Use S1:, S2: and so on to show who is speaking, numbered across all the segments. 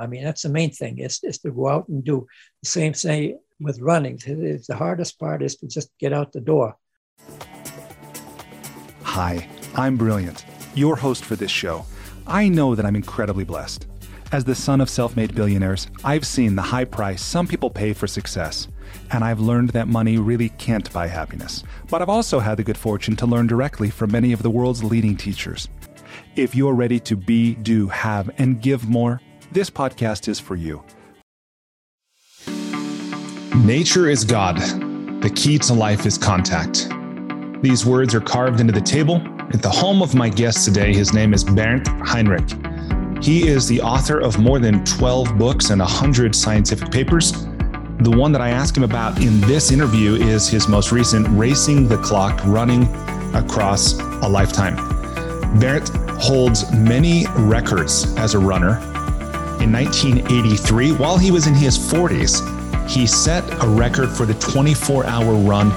S1: I mean, that's the main thing is, is to go out and do the same thing with running. The hardest part is to just get out the door.
S2: Hi, I'm Brilliant, your host for this show. I know that I'm incredibly blessed. As the son of self made billionaires, I've seen the high price some people pay for success, and I've learned that money really can't buy happiness. But I've also had the good fortune to learn directly from many of the world's leading teachers. If you're ready to be, do, have, and give more, this podcast is for you. Nature is God. The key to life is contact. These words are carved into the table at the home of my guest today. His name is Bernd Heinrich. He is the author of more than 12 books and 100 scientific papers. The one that I asked him about in this interview is his most recent Racing the Clock Running Across a Lifetime. Bernd holds many records as a runner. In 1983, while he was in his 40s, he set a record for the 24 hour run,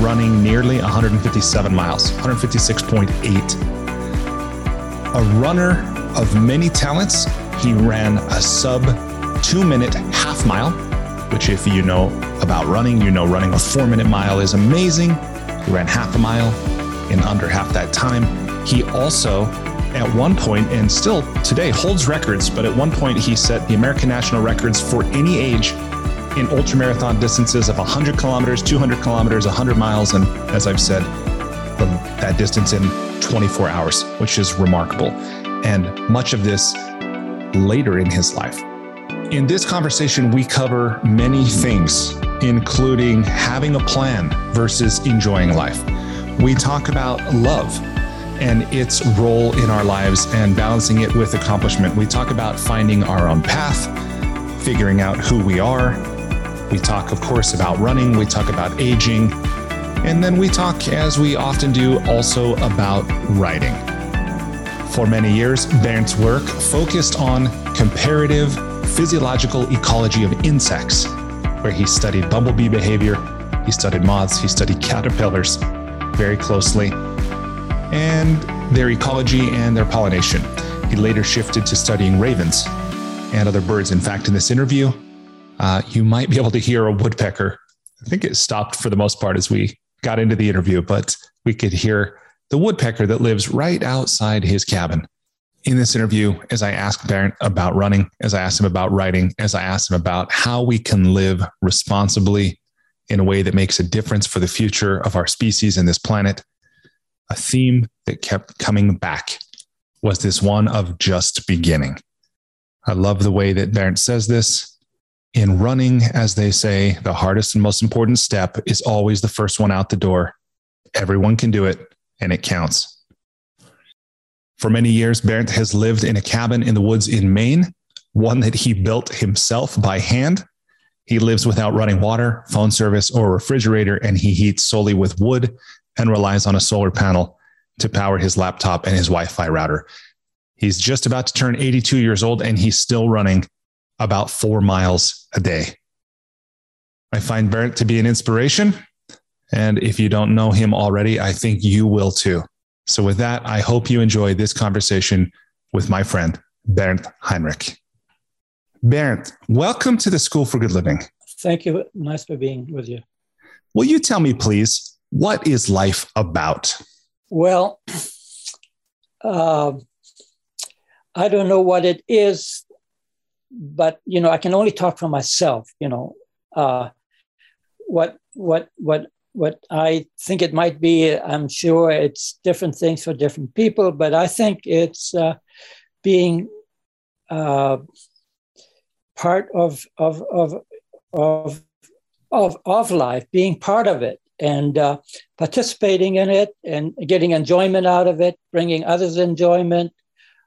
S2: running nearly 157 miles, 156.8. A runner of many talents, he ran a sub two minute half mile, which, if you know about running, you know running a four minute mile is amazing. He ran half a mile in under half that time. He also, at one point, and still today holds records, but at one point he set the American national records for any age in ultramarathon distances of 100 kilometers, 200 kilometers, 100 miles, and as I've said, that distance in 24 hours, which is remarkable and much of this later in his life. In this conversation, we cover many things, including having a plan versus enjoying life. We talk about love and its role in our lives and balancing it with accomplishment. We talk about finding our own path, figuring out who we are. We talk, of course, about running. We talk about aging. And then we talk, as we often do, also about writing. For many years, Bernd's work focused on comparative physiological ecology of insects, where he studied bumblebee behavior, he studied moths, he studied caterpillars very closely, and their ecology and their pollination. He later shifted to studying ravens and other birds. In fact, in this interview, uh, you might be able to hear a woodpecker. I think it stopped for the most part as we got into the interview, but we could hear the woodpecker that lives right outside his cabin. In this interview, as I asked Bernd about running, as I asked him about writing, as I asked him about how we can live responsibly in a way that makes a difference for the future of our species and this planet, a theme that kept coming back was this one of just beginning. I love the way that Bernd says this. In running, as they say, the hardest and most important step is always the first one out the door. Everyone can do it and it counts. For many years, Bernd has lived in a cabin in the woods in Maine, one that he built himself by hand. He lives without running water, phone service, or refrigerator, and he heats solely with wood and relies on a solar panel to power his laptop and his Wi Fi router. He's just about to turn 82 years old, and he's still running about four miles a day. I find Bernd to be an inspiration and if you don't know him already, I think you will too. So, with that, I hope you enjoy this conversation with my friend, Bernd Heinrich. Bernd, welcome to the School for Good Living.
S1: Thank you. Nice for being with you.
S2: Will you tell me, please, what is life about?
S1: Well, uh, I don't know what it is, but you know, I can only talk for myself. You know, uh, what what what what I think it might be. I'm sure it's different things for different people, but I think it's uh, being uh, part of, of, of, of, of, of life, being part of it and uh, participating in it and getting enjoyment out of it, bringing others enjoyment,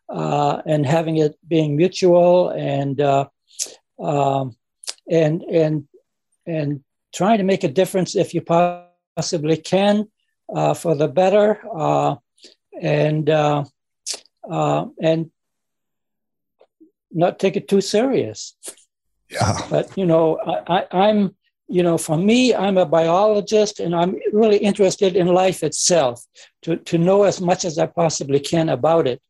S1: uh, and having it being mutual and uh, um, and and and trying to make a difference if you possibly can uh, for the better uh, and uh, uh, and not take it too serious.
S2: Yeah.
S1: But you know, I, I, am you know, for me, I'm a biologist, and I'm really interested in life itself to to know as much as I possibly can about it,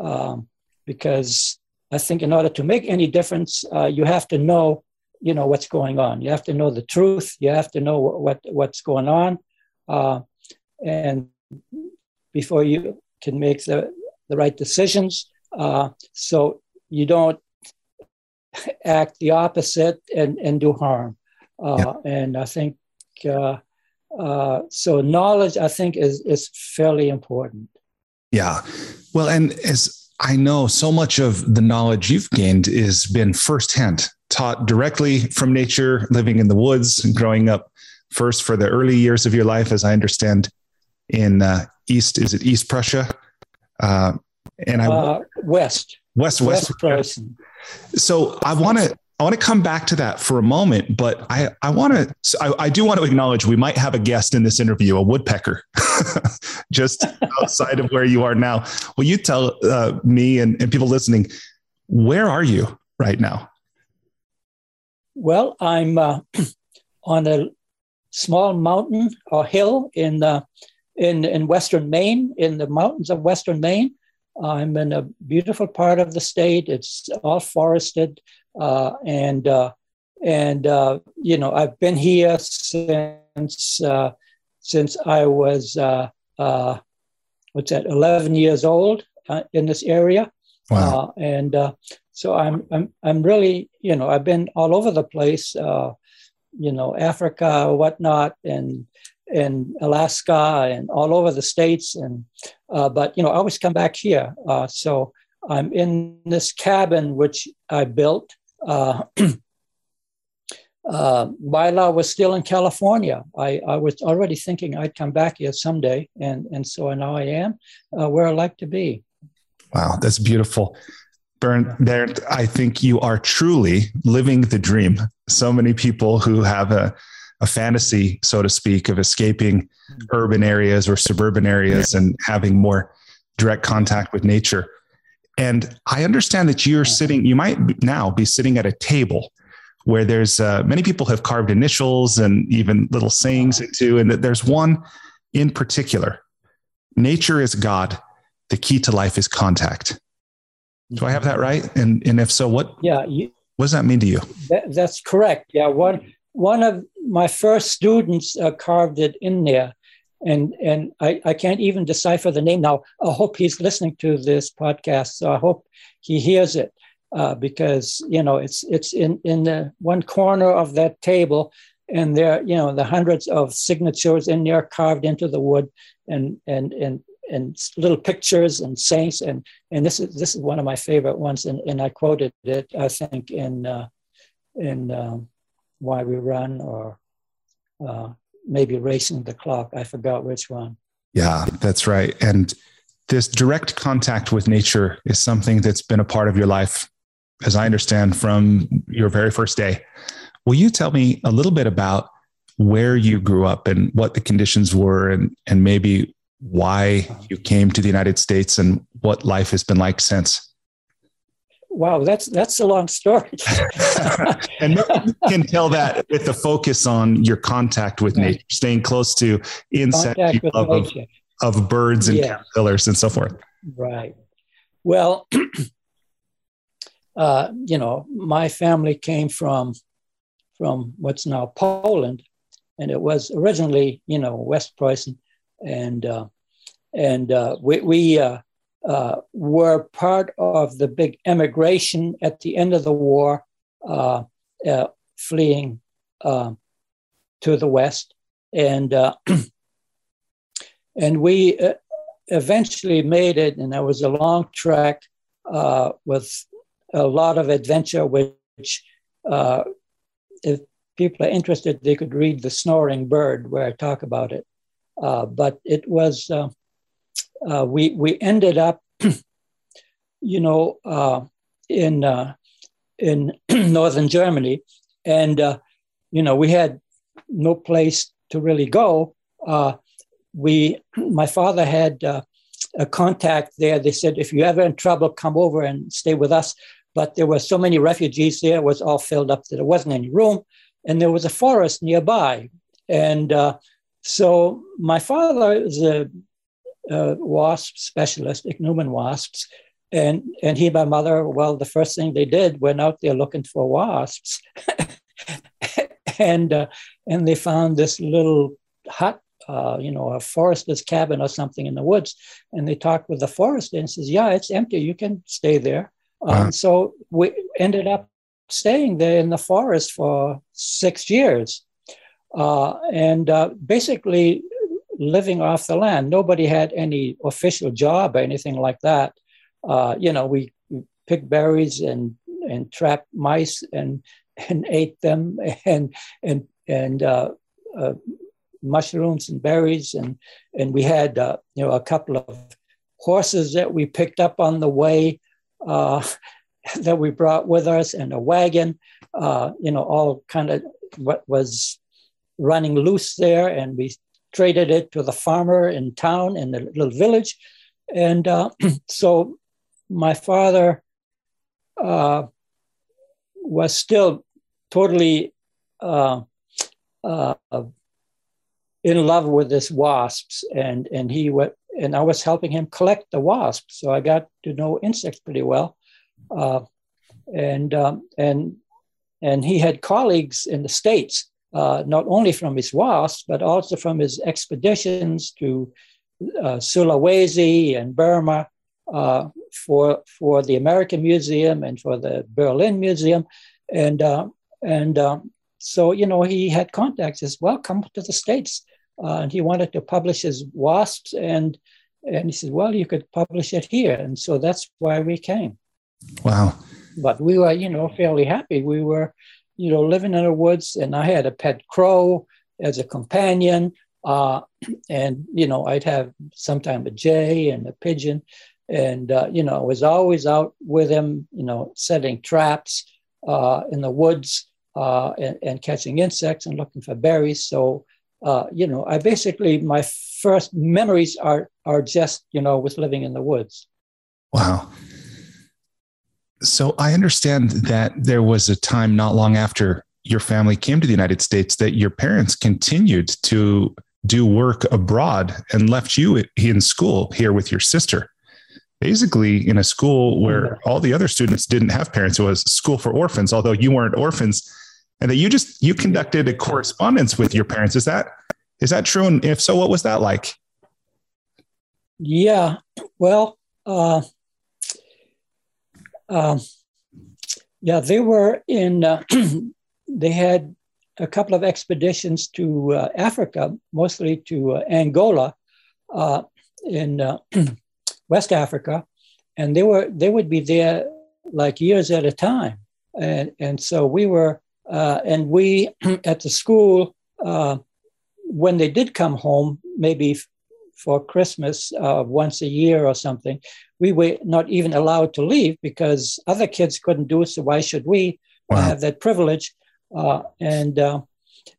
S1: um, because I think in order to make any difference, uh, you have to know, you know, what's going on. You have to know the truth. You have to know what what's going on, uh, and before you can make the the right decisions. Uh, so you don't act the opposite and and do harm. Uh, yeah. And I think uh, uh, so. Knowledge, I think, is is fairly important.
S2: Yeah. Well, and as I know so much of the knowledge you've gained is been firsthand, taught directly from nature, living in the woods, growing up first for the early years of your life, as I understand, in uh, East, is it East Prussia? Uh,
S1: and I uh, West.
S2: West, West, West Prussia. So I want to I want to come back to that for a moment, but I, I want to, I, I, do want to acknowledge we might have a guest in this interview, a woodpecker, just outside of where you are now. Will you tell uh, me and, and people listening, where are you right now?
S1: Well, I'm uh, on a small mountain or hill in, uh, in, in Western Maine, in the mountains of Western Maine. I'm in a beautiful part of the state. It's all forested. Uh, and uh, and uh, you know I've been here since since I was what's that 11 years old in this area. Wow. and so I'm I'm I'm really you know I've been all over the place. you know Africa, whatnot, and in Alaska and all over the states. And uh, but you know, I always come back here. Uh, so I'm in this cabin which I built uh, uh, Mila was still in California. I, I, was already thinking I'd come back here someday, and and so now I am uh, where I like to be.
S2: Wow, that's beautiful. Bernd, I think you are truly living the dream. So many people who have a, a fantasy, so to speak, of escaping urban areas or suburban areas and having more direct contact with nature and I understand that you're sitting, you might now be sitting at a table where there's uh, many people have carved initials and even little sayings into, and that there's one in particular nature is God, the key to life is contact. Do I have that right? And, and if so, what,
S1: yeah, you,
S2: what does that mean to you?
S1: That, that's correct. Yeah. One, one of my first students uh, carved it in there and and I, I can't even decipher the name now. I hope he's listening to this podcast, so I hope he hears it uh, because you know it's it's in in the one corner of that table, and there you know the hundreds of signatures in there carved into the wood, and and and and little pictures and saints, and and this is this is one of my favorite ones, and and I quoted it I think in uh, in um, Why We Run or. Uh, maybe racing the clock. I forgot which one.
S2: Yeah, that's right. And this direct contact with nature is something that's been a part of your life, as I understand, from your very first day. Will you tell me a little bit about where you grew up and what the conditions were, and, and maybe why you came to the United States and what life has been like since?
S1: Wow, that's that's a long story.
S2: and you can tell that with the focus on your contact with right. nature, staying close to insect of, of, birds and yeah. caterpillars and so forth.
S1: Right. Well, uh, you know, my family came from from what's now Poland, and it was originally, you know, West Preußen, and uh, and uh, we we uh, uh, were part of the big emigration at the end of the war, uh, uh, fleeing uh, to the West. And, uh, and we uh, eventually made it, and that was a long trek with a lot of adventure, which, if people are interested, they could read The Snoring Bird, where I talk about it. but it was uh, we we ended up, you know, uh, in uh, in northern Germany, and uh, you know we had no place to really go. Uh, we, my father had uh, a contact there. They said, if you're ever in trouble, come over and stay with us. But there were so many refugees there; it was all filled up that there wasn't any room, and there was a forest nearby, and so my father is a uh, wasp specialist, ichneumon wasps, and and he and my mother, well, the first thing they did went out there looking for wasps, and uh, and they found this little hut, uh, you know, a forester's cabin or something in the woods, and they talked with the forester and says, yeah, it's empty, you can stay there. Uh-huh. Um, so we ended up staying there in the forest for six years, uh, and uh, basically living off the land. Nobody had any official job or anything like that. Uh, you know, we, picked berries and and trapped mice and and ate them and and and uh, uh, mushrooms and berries. And and we had uh, you know a couple of horses that we picked up on the way uh, that we brought with us and a wagon uh, you know all kind of what was running loose there. And we traded it to the farmer in town in the little village. And uh, so my father uh, was still totally uh, uh, in love with this wasps, and and he went, and I was helping him collect the wasps, so I got to know insects pretty well, uh, and um, and and he had colleagues in the states, uh, not only from his wasps, but also from his expeditions to uh, Sulawesi and Burma, uh, for for the American Museum and for the Berlin Museum, and uh, and um, so you know he had contacts as well. Come to the states, uh, and he wanted to publish his wasps, and and he said, well, you could publish it here, and so that's why we came.
S2: Wow!
S1: But we were you know fairly happy. We were you know living in the woods, and I had a pet crow as a companion. Uh, and you know, I'd have sometime a jay and a pigeon, and uh, you know I was always out with him, you know, setting traps uh, in the woods uh, and, and, catching insects and looking for berries. So uh, you know, I basically my first memories are are just you know with living in the woods.
S2: Wow. So I understand that there was a time not long after your family came to the United States that your parents continued to do work abroad and left you in school here with your sister basically in a school where all the other students didn't have parents. It was school for orphans, although you weren't orphans, and that you just you conducted a correspondence with your parents. Is that is that true? And if so, what was that like?
S1: Yeah, well, uh, uh, yeah, they were in. Uh, they had a couple of expeditions to uh, Africa, mostly to uh, Angola, uh, in West Africa, and they were they would be there like years at a time, and and so we were uh, and we at the school uh, when they did come home, maybe for Christmas uh, once a year or something, we were not even allowed to leave because other kids couldn't do it. So why should we wow. have that privilege? Uh, and uh,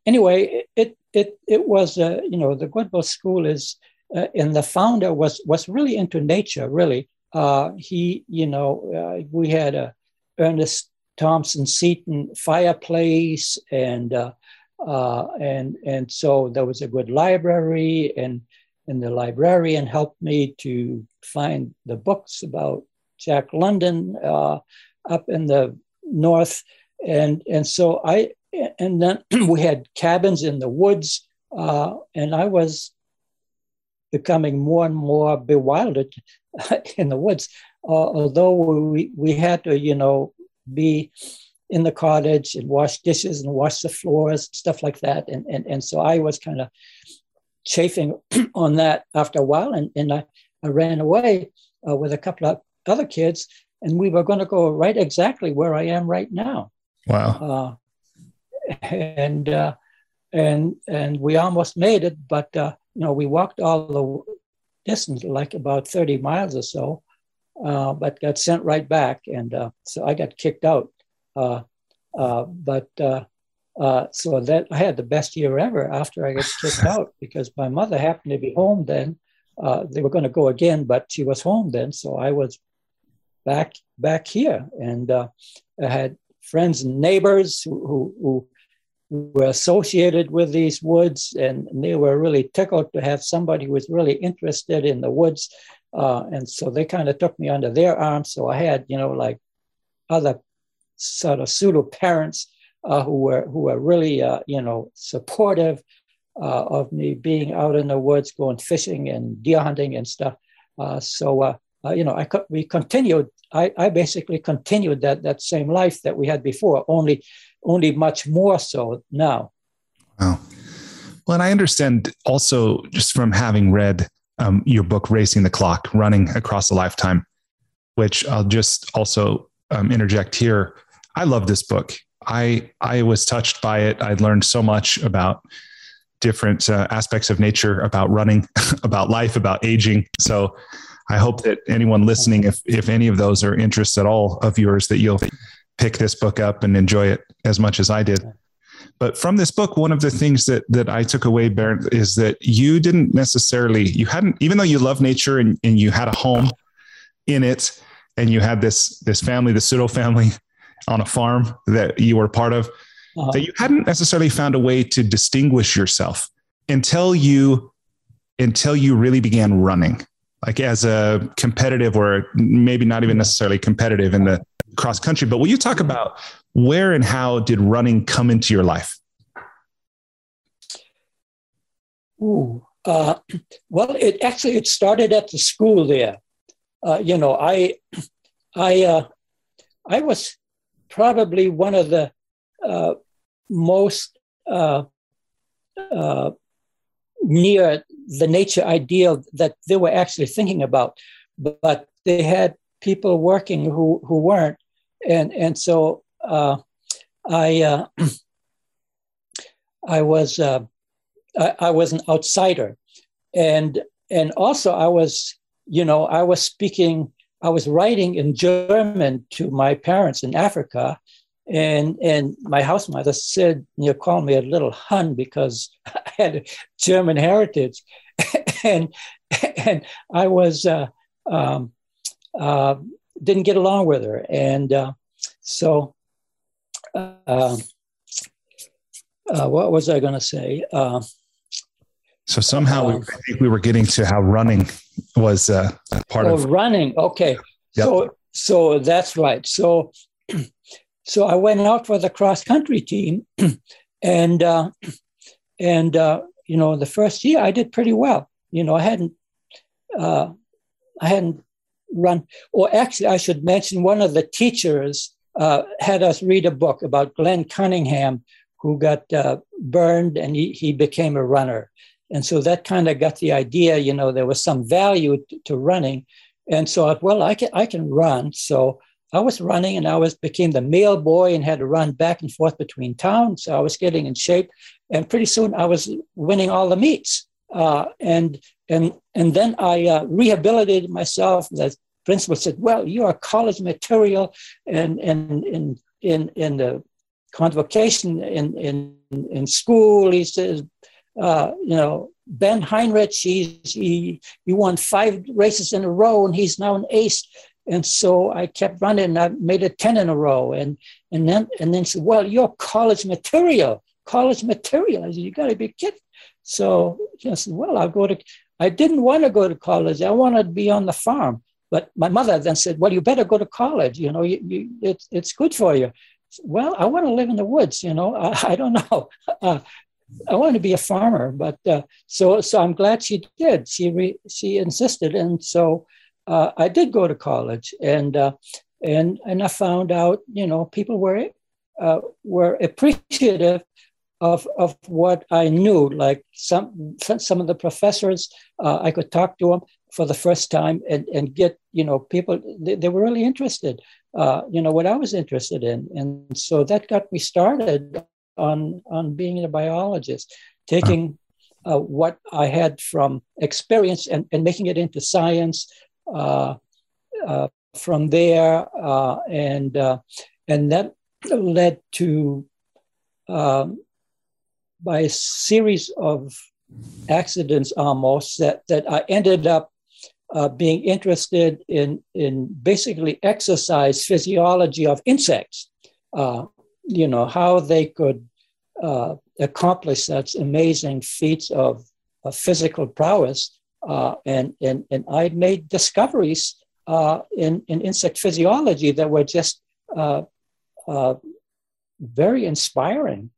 S1: anyway, it it it was uh, you know the Goodwill School is uh, and the founder was was really into nature. Really, uh, he you know uh, we had a Ernest Thompson Seton fireplace, and uh, uh, and and so there was a good library, and and the librarian helped me to find the books about Jack London uh, up in the north, and and so I and then we had cabins in the woods, and I was becoming more and more bewildered in the woods. Uh, although we, we had to, you know, be in the cottage and wash dishes and wash the floors, stuff like that. And, and, and so I was kind of chafing on that after a while. And, and I, I ran away uh, with a couple of other kids, and we were going to go right exactly where I am right now.
S2: Wow.
S1: Uh, and, uh, and, and we almost made it, but uh, you know, we walked all the distance, like about 30 miles or so, uh, but got sent right back. And uh, so I got kicked out. Uh, uh but uh, uh, so that I had the best year ever after I got kicked out because my mother happened to be home then. they were going to go again, but she was home then. So I was back back here. And I had friends and neighbors who, who, who were associated with these woods, and they were really tickled to have somebody who was really interested in the woods. Uh, and so they kind of took me under their arm. So I had, you know, like other sort of pseudo parents uh, who were who were really, uh, you know, supportive uh, of me being out in the woods, going fishing and deer hunting and stuff. Uh, so uh, you know, I we continued. I, I basically continued that that same life that we had before, only only much more so now.
S2: Wow. Well, and I understand also just from having read um, your book, Racing the Clock, Running Across a Lifetime, which I'll just also um, interject here. I love this book. I I was touched by it. I learned so much about different uh, aspects of nature, about running, about life, about aging. So I hope that anyone listening, if if any of those are interests at all of yours, that you'll pick this book up and enjoy it as much as I did. But from this book, one of the things that that I took away, Bernd, is that you didn't necessarily, you hadn't, even though you love nature and, and you had a home in it, and you had this this family, the pseudo family on a farm that you were part of, uh-huh. that you hadn't necessarily found a way to distinguish yourself until you until you really began running like as a competitive or maybe not even necessarily competitive in the cross country but will you talk about where and how did running come into your life?
S1: Ooh, uh, well, it actually it started at the school there. Uh, you know, I, I, uh, I was probably one of the uh, most uh, uh, near the nature ideal that they were actually thinking about, but they had people working who who weren't, and and so uh, I uh, I was uh, I, I, was an outsider, and and also I was you know I was speaking I was writing in German to my parents in Africa, and and my house mother said you called me a little hun because I had German heritage, and and I was uh, um, uh, didn't get along with her, and uh, so uh, uh, what was I going to say?
S2: So somehow we, I think we were getting to how running was uh, part
S1: oh,
S2: of
S1: running. Okay, yep. so so that's right. So so I went out for the cross country team, and uh, and uh, you know the first year I did pretty well. You know I hadn't uh, I hadn't run, or actually I should mention one of the teachers uh, had us read a book about Glenn Cunningham, who got uh, burned and he, he became a runner. And so that kind of got the idea, you know, there was some value to, to running. And so I well, I can, I can run. So I was running and I was became the mail boy and had to run back and forth between towns. So I was getting in shape. And pretty soon I was winning all the meets. Uh, and and and then I uh, rehabilitated myself. The principal said, "Well, you are college material, and and in in in the convocation in in in school." He says, uh, "You know, Ben Heinrich, he's, he he won five races in a row, and he's now an ace." And so I kept running, and I made it ten in a row, and and then and then said, "Well, you're college material." College material. I said, you got to be kidding. So I said, well, I'll go to, I didn't want to go to college. I wanted to be on the farm. But my mother then said, well, you better go to college. You know, you, you, it's, it's good for you. Well, I want to live in the woods. You know, I, I don't know. Uh, I wanted to be a farmer, but uh, so so I'm glad she did. She re, she insisted, and so uh, I did go to college, and uh, and and I found out, you know, people were uh, were appreciative of, of what I knew. Like some some of the professors, uh, I could talk to them for the first time and, and get you know people they, they were really interested. Uh, you know what I was interested in, and so that got me started on on being a biologist, taking uh, what I had from experience and, and making it into science. Uh, uh, from there, uh, and and that led to um, by a series of accidents almost that, that I ended up uh, being interested in, in basically exercise physiology of insects. Uh, you know, how they could uh, accomplish such amazing feats of, of physical prowess. Uh, and, and, and I made discoveries uh, in, in insect physiology that were just uh, uh, very inspiring.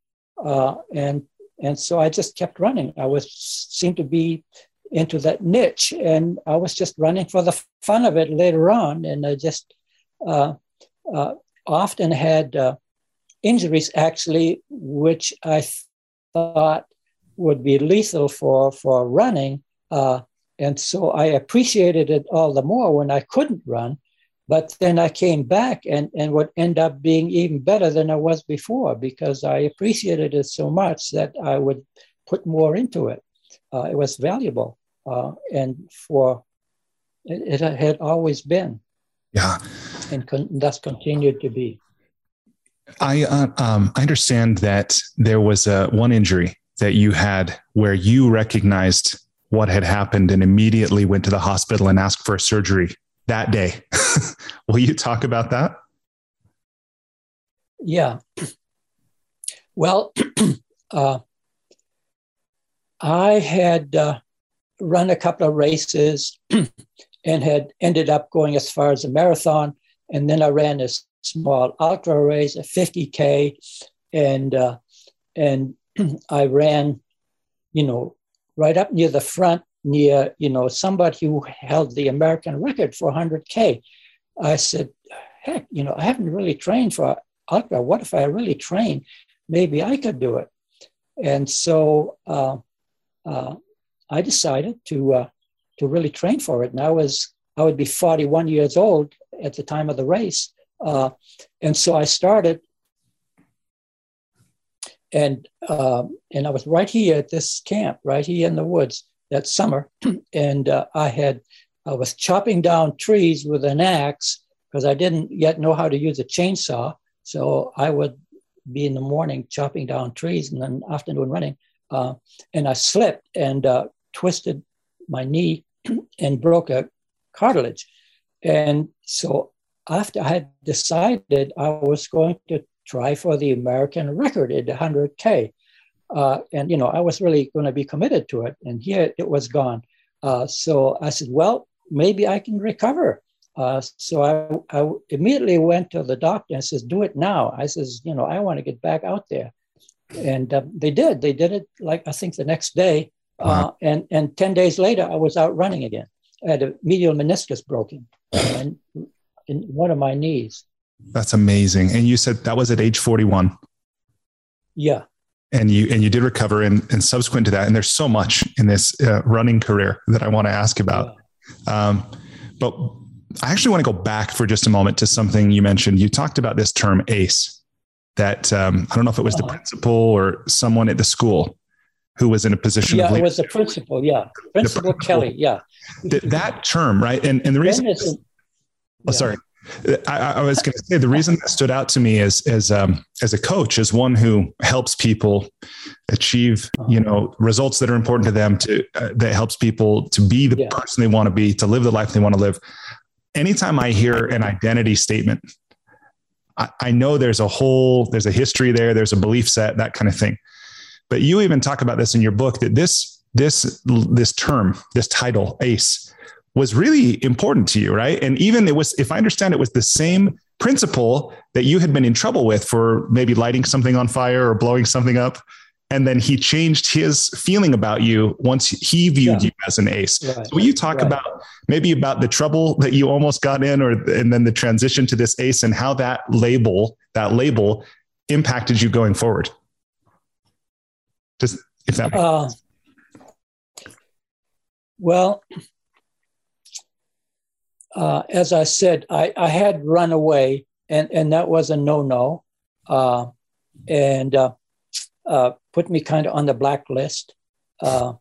S1: Uh, and, and so I just kept running. I was seemed to be into that niche, and I was just running for the fun of it later on. And I just often had injuries actually, which I thought would be lethal for, for running. Uh, and so I appreciated it all the more when I couldn't run. But then I came back and, and would end up being even better than I was before because I appreciated it so much that I would put more into it. Uh, it was valuable. Uh, and for it, it, had always been.
S2: Yeah.
S1: And con- thus continued to be.
S2: I uh, um, I understand that there was a one injury that you had where you recognized what had happened and immediately went to the hospital and asked for a surgery that day. Will you talk about that?
S1: Yeah. Well, uh, I had uh, run a couple of races and had ended up going as far as a marathon. And then I ran this small ultra race, a 50K. And, uh, and I ran, you know, right up near the front, near, you know, somebody who held the American record for 100K. I said, heck, you know, I haven't really trained for ultra. What if I really train? Maybe I could do it. And so uh, uh, I decided to uh, to really train for it. And I was I would be 41 years old at the time of the race, uh, and so I started, and um, and I was right here at this camp, right here in the woods that summer, and uh, I had I was chopping down trees with an axe because I didn't yet know how to use a chainsaw. So I would be in the morning chopping down trees, and then afternoon running. Uh, and I slipped and uh, twisted my knee and broke a cartilage. And so after I had decided I was going to try for the American record at 100K. Uh, and, you know, I was really going to be committed to it. And here it was gone. Uh, so I said, well, maybe I can recover. Uh, so I, I, immediately went to the doctor and says, do it now. I says, you know, I want to get back out there. And uh, they did. They did it like, I think the next day. Uh, wow. and, and 10 days later, I was out running again. I had a medial meniscus broken. And in one of my knees.
S2: That's amazing. And you said that was at age 41.
S1: Yeah.
S2: And you and you did recover, and, and subsequent to that, and there's so much in this uh, running career that I want to ask about. Yeah. Um, but I actually want to go back for just a moment to something you mentioned. You talked about this term ACE. That um, I don't know if it was uh-huh. the principal or someone at the school who was in a position
S1: yeah, it was the principal. Yeah, principal, principal. Kelly. Yeah,
S2: that, that term, right? And and the reason Oh, sorry. I, I, was going to say the reason that stood out to me as as um, as a coach, as one who helps people achieve you know results that are important to them, to uh, that helps people to be the yeah. person they want to be, to live the life they want to live. Anytime I hear an identity statement, I, I know there's a whole there's a history there, there's a belief set, that kind of thing. But you even talk about this in your book that this this this term, this title, ACE, was really important to you, right? And even it was, if I understand it, was the same principal that you had been in trouble with for maybe lighting something on fire or blowing something up. And then he changed his feeling about you once he viewed yeah. you as an ace. Right. So will you talk right. about maybe about the trouble that you almost got in, or and then the transition to this ace and how that label, that label, impacted you going forward? Just if that. Uh,
S1: well, uh, as I said, I, I, had run away, and, and that was a no no, uh, and uh, uh, put me kind of on the blacklist. Uh,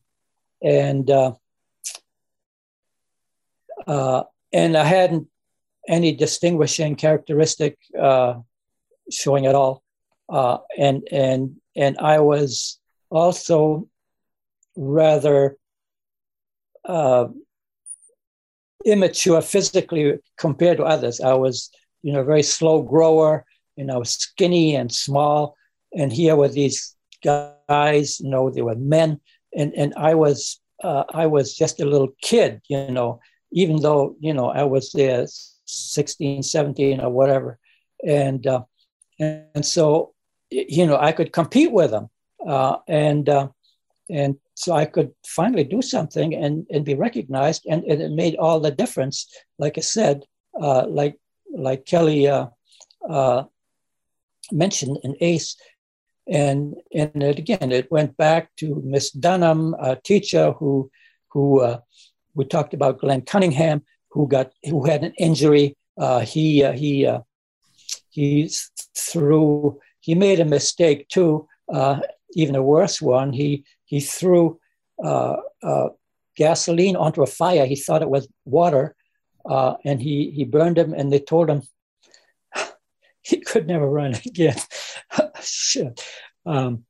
S1: and uh, and I hadn't any distinguishing characteristic showing at all, and and and I was also rather immature physically compared to others. I was, you know, a very slow grower, you know, skinny and small. And here were these guys, you know, they were men, and and I was uh, I was just a little kid, you know, even though you know I was there 16, 17 or whatever, and uh, and so you know I could compete with them, uh, and uh, and so I could finally do something and and be recognized, and, and it made all the difference. Like I said, uh, like like Kelly uh, uh, mentioned in ACE, and and it, again it went back to Miss Dunham, a teacher who who uh, we talked about Glenn Cunningham, who got who had an injury. Uh, he uh, he uh, he threw he made a mistake too, uh, even a worse one. He he threw uh, gasoline onto a fire. He thought it was water, and he he burned him. And they told him he could never run again. Shit. Um,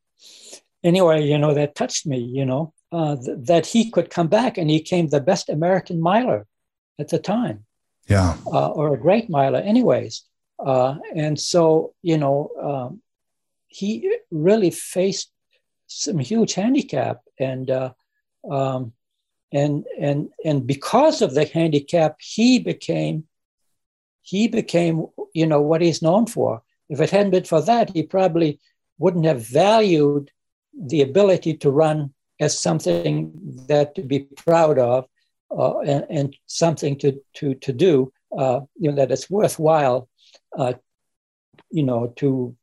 S1: anyway, you know, that touched me, you know, uh, th- that he could come back and he came the best American miler at the time.
S2: Yeah.
S1: Uh, or a great miler, anyways. Uh, and so, you know, um, he really faced some huge handicap and uh, um, and and and because of the handicap he became he became, you know, what he's known for. If it hadn't been for that, he probably wouldn't have valued the ability to run as something that to be proud of uh, and, and, something to, to, to do, uh, you know, that it's worthwhile, uh, you know, to,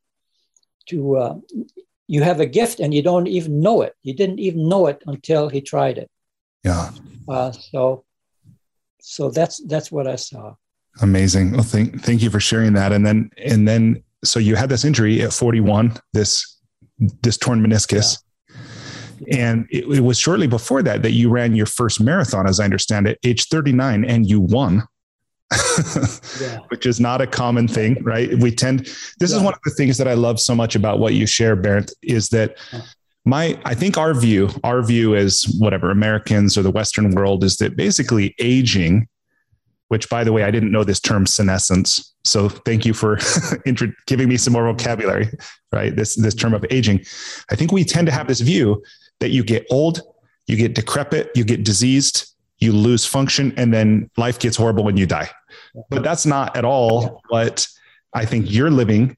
S1: to uh, you have a gift and you don't even know it. You didn't even know it until he tried it.
S2: Yeah.
S1: Uh, so, so that's, that's what I saw.
S2: Amazing. Well, thank thank you for sharing that. And then and then so you had this injury at 41, this this torn meniscus. Yeah. And it, it, was shortly before that that you ran your first marathon, as I understand it, age 39, and you won, yeah. which is not a common thing, right? We tend, this yeah. is one of the things that I love so much about what you share, Bernd, is that my, I think our view, our view as whatever Americans or the Western world is that basically aging which by the way, I didn't know this term senescence. So thank you for giving me some more vocabulary, right? This, this term of aging. I think we tend to have this view that you get old, you get decrepit, you get diseased, you lose function, and then life gets horrible when you die. But that's not at all what I think you're living,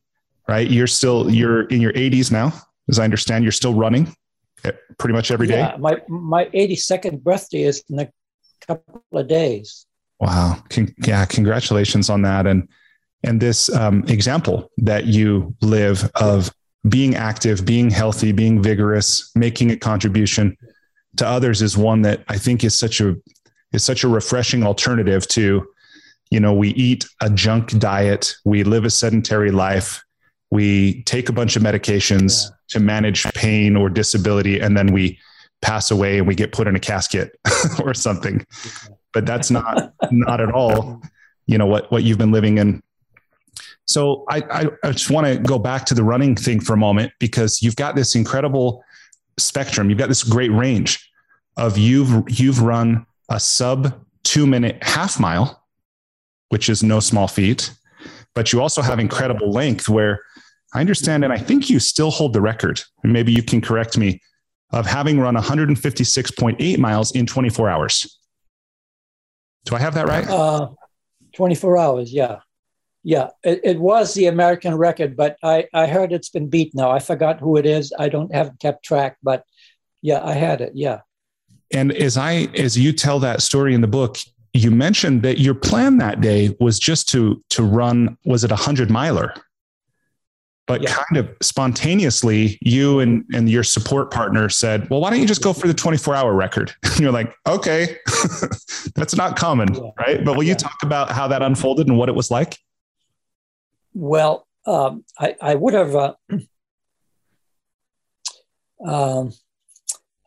S2: right? You're still, you're in your 80s now, as I understand, you're still running eh, pretty much every day. Yeah,
S1: my, my 82nd birthday is in a couple of days.
S2: Wow. Con- yeah. Congratulations on that. And, and this um, example that you live of being active, being healthy, being vigorous, making a contribution to others is one that I think is such a, is such a refreshing alternative to, you know, we eat a junk diet, we live a sedentary life, we take a bunch of medications yeah. to manage pain or disability, and then we pass away and we get put in a casket or something but that's not not at all you know what what you've been living in so I, I, I just want to go back to the running thing for a moment because you've got this incredible spectrum. You've got this great range of you've you've run a sub two minute half mile, which is no small feat, but you also have incredible length where I understand and I think you still hold the record. And maybe you can correct me of having run 156.8 miles in 24 hours. Do I have that right? Uh,
S1: 24 hours, yeah. Yeah, it, it, was the American record, but I, I heard it's been beat now. I forgot who it is. I don't have kept track, but yeah, I had it. Yeah.
S2: And as I as you tell that story in the book, you mentioned that your plan that day was just to to run was it a hundred miler? but yeah. kind of spontaneously you and, and your support partner said well why don't you just go for the 24 hour record and you're like okay that's not common yeah. right but will you talk about how that unfolded and what it was like
S1: well um, I, I, would have uh, um,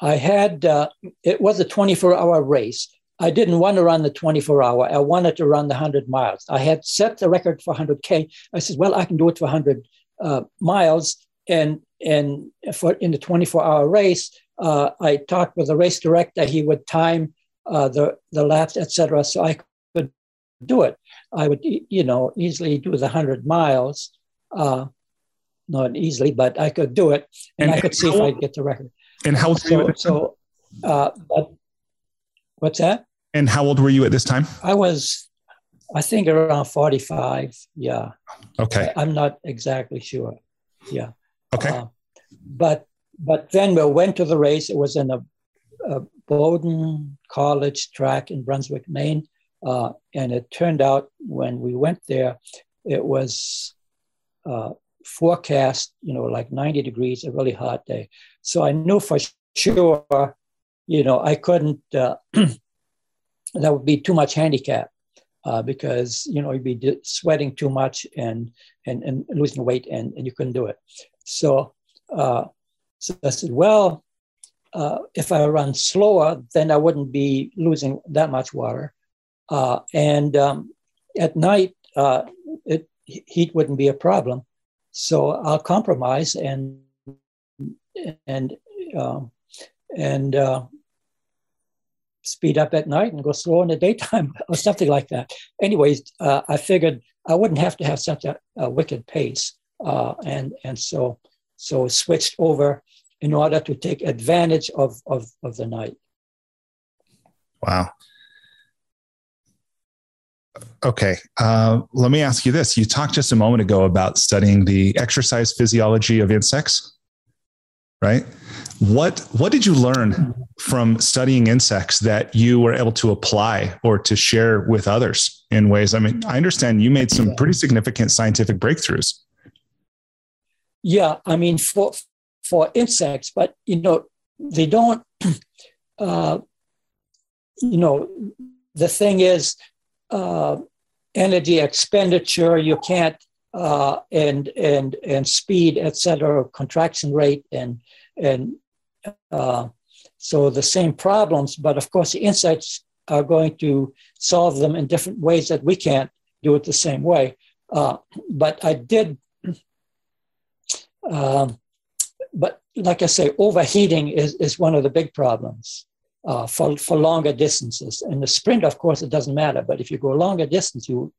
S1: i had uh, it was a 24 hour race I didn't want to run the 24 hour. I wanted to run the 100 miles. I had set the record for 100K. I said, well, I can do it for 100 uh, miles. And and for in the 24 hour race, uh, I talked with the race director. He would time uh, the the laps, etc. So I could do it. I would you know easily do the 100 miles. Uh, not easily, but I could do it, and, and I could see if I'd get the record.
S2: And how
S1: so, so, uh, but what's that?
S2: And how old were you at this time?
S1: I was, I think, around forty-five. Yeah.
S2: Okay.
S1: I, am not exactly sure. Yeah.
S2: Okay. Uh,
S1: but but then we went to the race. It was in a, a Bowdoin College track in Brunswick, Maine, uh, and it turned out when we went there, it was uh, forecast, you know, like 90 degrees, a really hot day. So I knew for sure, you know, I couldn't, uh, that would be too much handicap. Uh, because you know you'd be sweating too much and and, and losing weight and, and you couldn't do it. So uh, so I said, well, uh, if I run slower, then I wouldn't be losing that much water. Uh, and um, at night, uh, it, heat wouldn't be a problem. So I'll compromise and and um, and uh, speed up at night and go slow in the daytime or something like that. Anyways, uh, I figured I wouldn't have to have such a, a wicked pace, uh, and and so so switched over in order to take advantage of of, of the night.
S2: Wow. Okay. Uh, let me ask you this. You talked just a moment ago about studying the exercise physiology of insects, right? What, what did you learn from studying insects that you were able to apply or to share with others in ways? I mean, I understand you made some pretty significant scientific breakthroughs.
S1: Yeah, I mean, for for insects, but you know, they don't. Uh, you know, the thing is, uh, energy expenditure. You can't uh, and and and speed, etc. Contraction rate and and uh, so the same problems. But of course, the insects are going to solve them in different ways that we can't do it the same way. Uh, but I did. Um, but like I say, overheating is, is one of the big problems uh, for, for longer distances. In the sprint, of course, it doesn't matter, but if you go a longer distance, you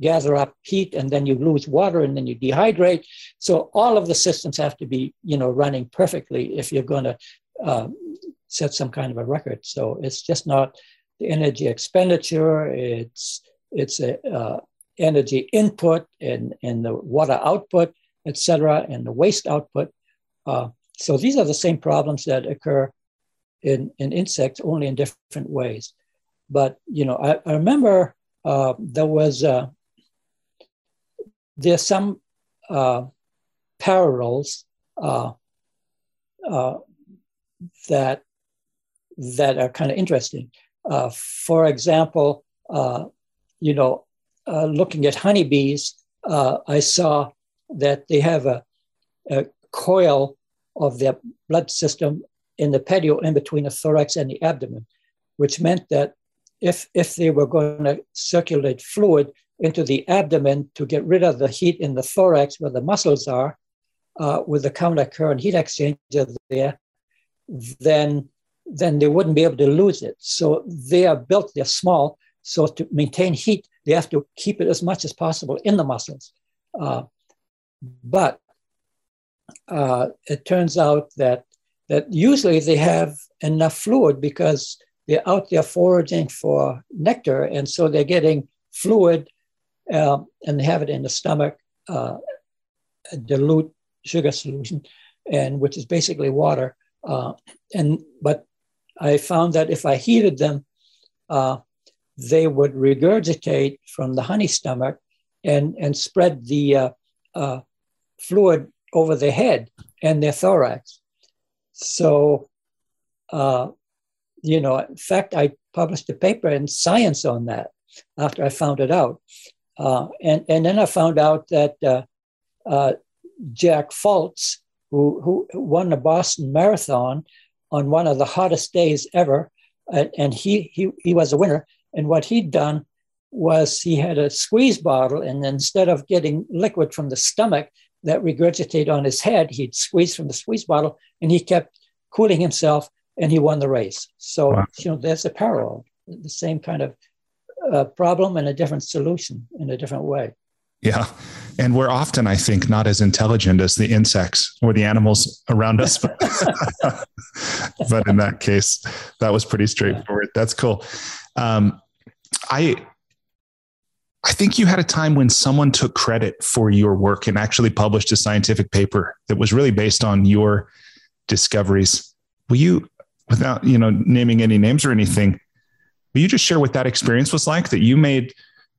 S1: gather up heat and then you lose water and then you dehydrate. So all of the systems have to be, you know, running perfectly if you're going to uh, set some kind of a record. So it's just not the energy expenditure, it's, it's a, uh, energy input and, and the water output, etc., and the waste output. Uh, so these are the same problems that occur in, in insects, only in different ways. But you know, I, I remember uh, there was uh, there's some uh, parallels uh, uh, that that are kind of interesting. For example, you know, looking at honeybees, I saw that they have a, a coil of their blood system in the petiole in between the thorax and the abdomen, which meant that if, if they were going to circulate fluid into the abdomen to get rid of the heat in the thorax where the muscles are, uh, with the counter current heat exchanger there, then, then they wouldn't be able to lose it. So they are built, they're small. So to maintain heat, they have to keep it as much as possible in the muscles. Uh, but uh, it turns out that that usually they have enough fluid because they're out there foraging for nectar, and so they're getting fluid, uh, and they have it in the stomach, uh, a dilute sugar solution, and which is basically water. Uh, and but I found that if I heated them, uh, they would regurgitate from the honey stomach and and spread the uh, uh, fluid over their head and their thorax. So, uh, you know, in fact, I published a paper in Science on that after I found it out. Uh, and, and then I found out that uh, uh Jack Fultz, who, who won the Boston Marathon on one of the hottest days ever, and he, he, he was a winner. And what he'd done was he had a squeeze bottle, and instead of getting liquid from the stomach, that regurgitated on his head. He'd squeeze from the squeeze bottle and he kept cooling himself and he won the race. So, wow. you know, there's a parallel, the same kind of uh, problem and a different solution in a different way.
S2: Yeah. and we're often, I think, not as intelligent as the insects or the animals around us. but in that case, that was pretty straightforward. That's cool. Um, I I think you had a time when someone took credit for your work and actually published a scientific paper that was really based on your discoveries. Will you, without you know naming any names or anything, will you just share what that experience was like? That you made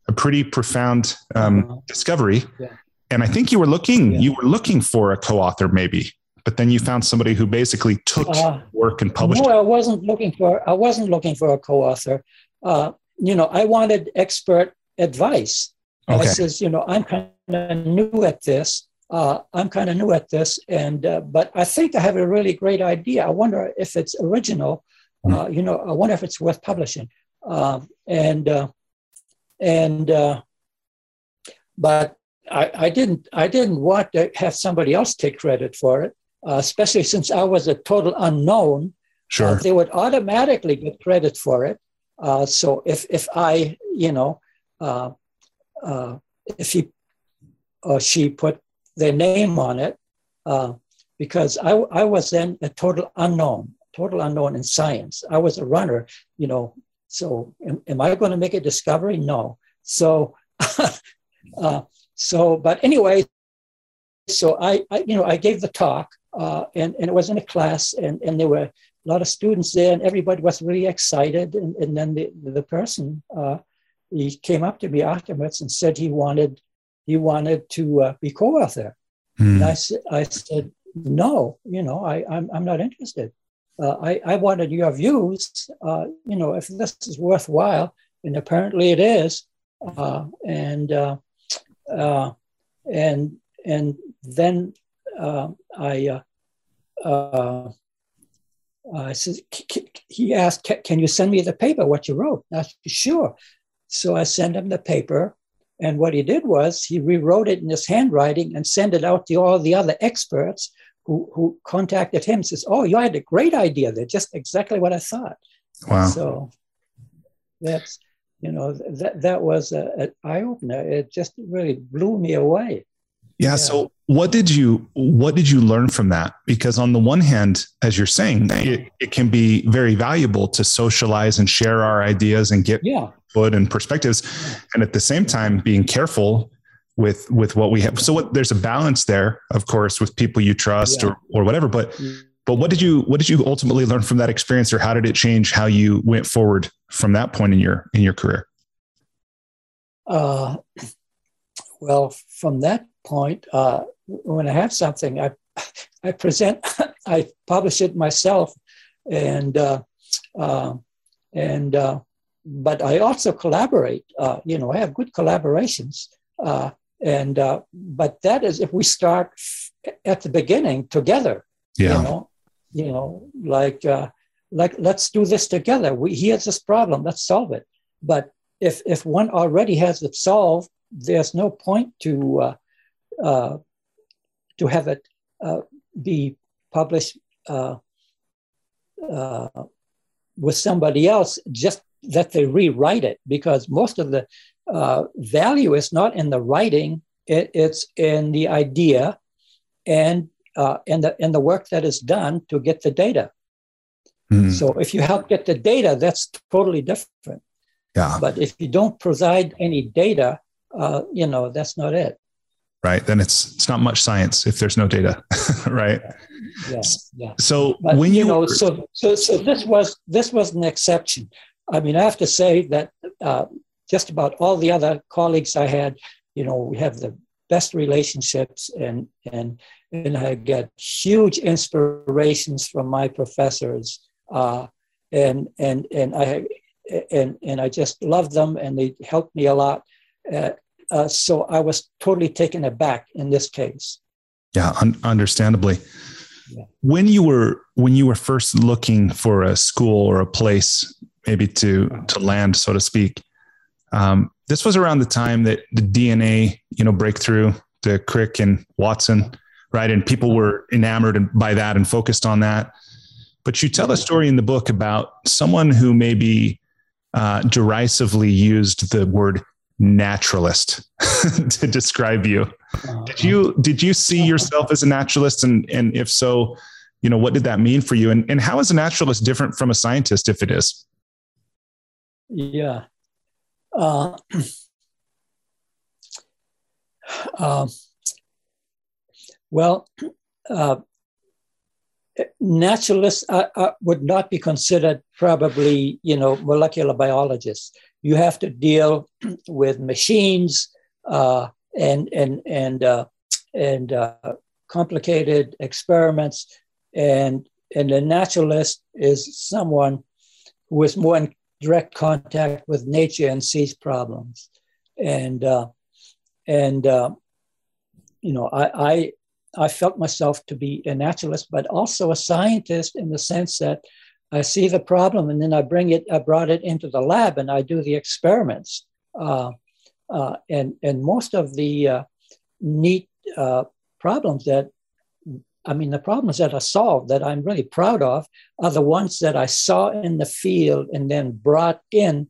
S2: a pretty profound um, uh-huh. discovery, yeah. and I think you were looking yeah. you were looking for a co-author maybe, but then you found somebody who basically took uh, work and published.
S1: No, I wasn't looking for I wasn't looking for a co-author. Uh, you know, I wanted expert advice. Okay. I says, you know, I'm kind of new at this. Uh, I'm kind of new at this, and uh, but I think I have a really great idea. I wonder if it's original. Hmm. Uh, you know, I wonder if it's worth publishing. Um, and uh, and uh, but I, I, didn't I didn't want to have somebody else take credit for it, uh, especially since I was a total unknown.
S2: Sure,
S1: they would automatically get credit for it. so if if I you know uh, uh, if he or she put their name on it, uh, because I, I was then a total unknown, total unknown in science. I was a runner, you know. So, am, am I going to make a discovery? No. So, uh, so, but anyway, so I, I, you know, I gave the talk, uh, and and it was in a class, and and there were a lot of students there, and everybody was really excited, and and then the the person uh, he came up to me afterwards and said he wanted he wanted to uh, be co-author. Mm. And I, I said, no, you know, I, I'm, I'm not interested. Uh, I, I wanted your views, uh, you know, if this is worthwhile, and apparently it is. Uh, and, uh, uh, and, and then I, I said, he asked, can you send me the paper, what you wrote? I said, sure. So I sent him the paper. And what he did was he rewrote it in his handwriting and sent it out to all the other experts who, who contacted him. Says, "Oh, you had a great idea there, just exactly what I thought."
S2: Wow!
S1: So that's you know that that was an eye opener. It just really blew me away.
S2: Yeah, yeah. So what did you what did you learn from that? Because on the one hand, as you're saying, it, it can be very valuable to socialize and share our ideas and get
S1: yeah
S2: foot and perspectives and at the same time being careful with with what we have. So what, there's a balance there of course with people you trust yeah. or or whatever but but what did you what did you ultimately learn from that experience or how did it change how you went forward from that point in your in your career?
S1: Uh, well from that point uh, when i have something i i present i publish it myself and uh, uh and uh, but I also collaborate. Uh, you know, I have good collaborations, uh, and uh, but that is if we start at the beginning together.
S2: Yeah.
S1: You know, you know, like uh, like let's do this together. We he has this problem. Let's solve it. But if if one already has it solved, there's no point to uh, uh, to have it be published with somebody else just that they rewrite it because most of the uh, value is not in the writing, it, it's in the idea and uh, in, the, in the work that is done to get the data. Mm. So if you help get the data, that's totally different.
S2: Yeah.
S1: But if you don't provide any data, uh, you know, that's not it.
S2: Right. Then it's it's not much science if there's no data. right.
S1: Yeah. Yeah.
S2: So
S1: but,
S2: when you,
S1: you know, so so so this was this was an exception. I mean, I have to say that uh, just about all the other colleagues I had, you know, we have the best relationships, and and and I get huge inspirations from my professors, uh, and and and I and and I just love them, and they helped me a lot. Uh, uh, so I was totally taken aback in this case.
S2: Yeah, un- understandably. Yeah. When you were when you were first looking for a school or a place maybe to to land, so to speak. Um, this was around the time that the DNA, you know, breakthrough, the Crick and Watson, right? And people were enamored by that and focused on that. But you tell a story in the book about someone who maybe uh, derisively used the word naturalist to describe you. Did you did you see yourself as a naturalist, and and if so, you know what did that mean for you, and and how is a naturalist different from a scientist if it is?
S1: Yeah. Uh, uh, well, uh, naturalists uh, uh, would not be considered probably, you know, molecular biologists. You have to deal with machines uh, and and and and complicated experiments, and and a naturalist is someone who is more direct contact with nature and sees problems, and uh, and you know, I, I I felt myself to be a naturalist, but also a scientist in the sense that I see the problem and then I bring it, I brought it into the lab and I do the experiments. Uh, uh, and, and most of the uh, neat uh, problems that, I mean, the problems that I solved that I'm really proud of are the ones that I saw in the field and then brought in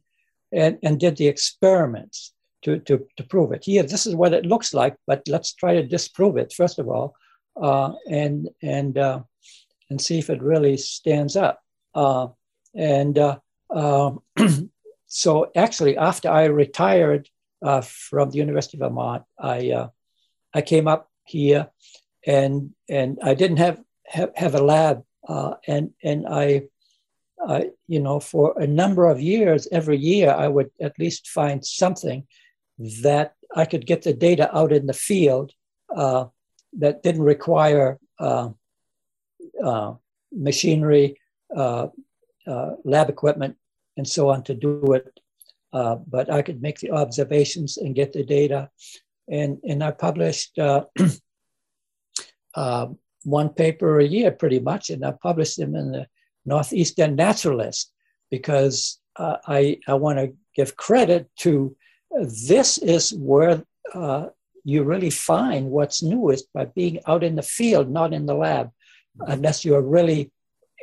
S1: and, and did the experiments to, to, to prove it. Here, this is what it looks like, but let's try to disprove it first of all, uh, and and uh, and see if it really stands up. Uh, and uh, um, so, actually, after I retired uh, from the University of Vermont, I uh, I came up here, and and I didn't have have, have a lab, and and I uh, you know, for a number of years, every year, I would at least find something that I could get the data out in the field uh, that didn't require uh, uh, machinery, uh, uh, lab equipment, and so on to do it. Uh, but I could make the observations and get the data. And, and I published one paper a year pretty much, and I published them in the Northeastern Naturalist because I, I want to give credit to this is where uh, you really find what's newest by being out in the field, not in the lab, unless you're really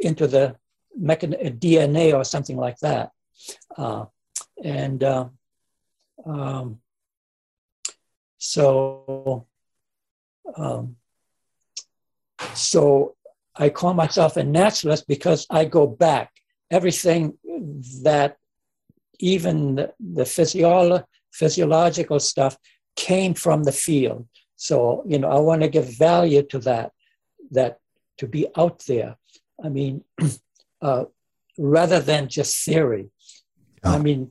S1: into the mechan- DNA or something like that. Uh, and uh, um, so, um, so I call myself a naturalist because I go back. Everything that even the, the physiolo- physiological stuff came from the field. So, you know, I want to give value to that, that to be out there. I mean, uh, rather than just theory. Yeah. I mean,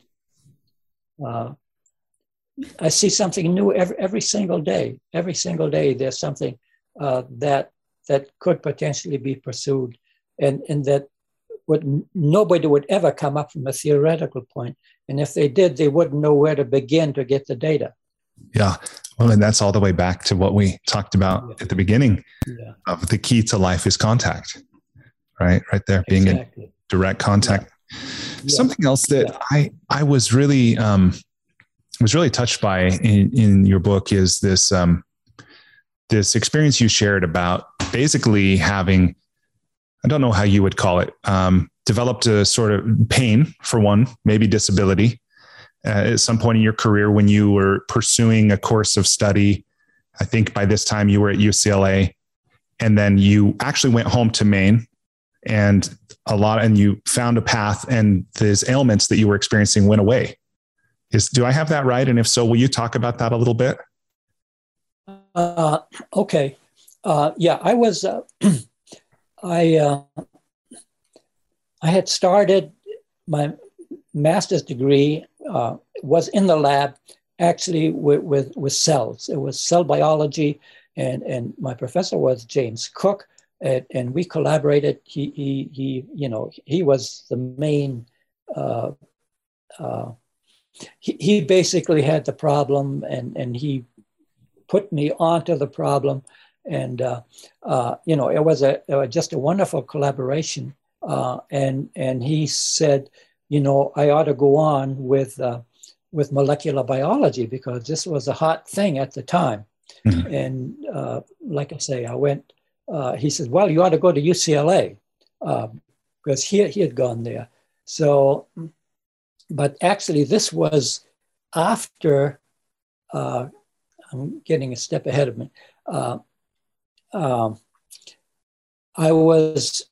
S1: uh, I see something new every, every single day. Every single day, there's something uh, that that could potentially be pursued, and and that would nobody would ever come up from a theoretical point. and if they did they wouldn't know where to begin to get the data
S2: yeah well and that's all the way back to what we talked about yeah. at the beginning yeah. of the key to life is contact right right there being exactly. in direct contact yeah. something else that i i was really um was really touched by in, in your book is this um this experience you shared about basically having I don't know how you would call it, um, developed a sort of pain for one, maybe disability uh, at some point in your career when you were pursuing a course of study. I think by this time you were at UCLA, and then you actually went home to Maine and a lot, and you found a path, and these ailments that you were experiencing went away. Is do I have that right? And if so, will you talk about that a little bit?
S1: Uh, okay. Uh, yeah, I was. Uh, I uh, I had started my master's degree uh, was in the lab actually with, with, with cells. It was cell biology, and and my professor was James Cook, and, and we collaborated. He he he you know he was the main. Uh, he, he basically had the problem, and and he put me onto the problem and uh, uh, you know it was a just a wonderful collaboration. Uh, and and he said, you know, I ought to go on with uh, with molecular biology because this was a hot thing at the time. Mm-hmm. And uh, like I say, I went. Uh, he said, well, you ought to go to UCLA because he he had gone there. So, but actually, this was after, uh, I'm getting a step ahead of me. Uh, um, I was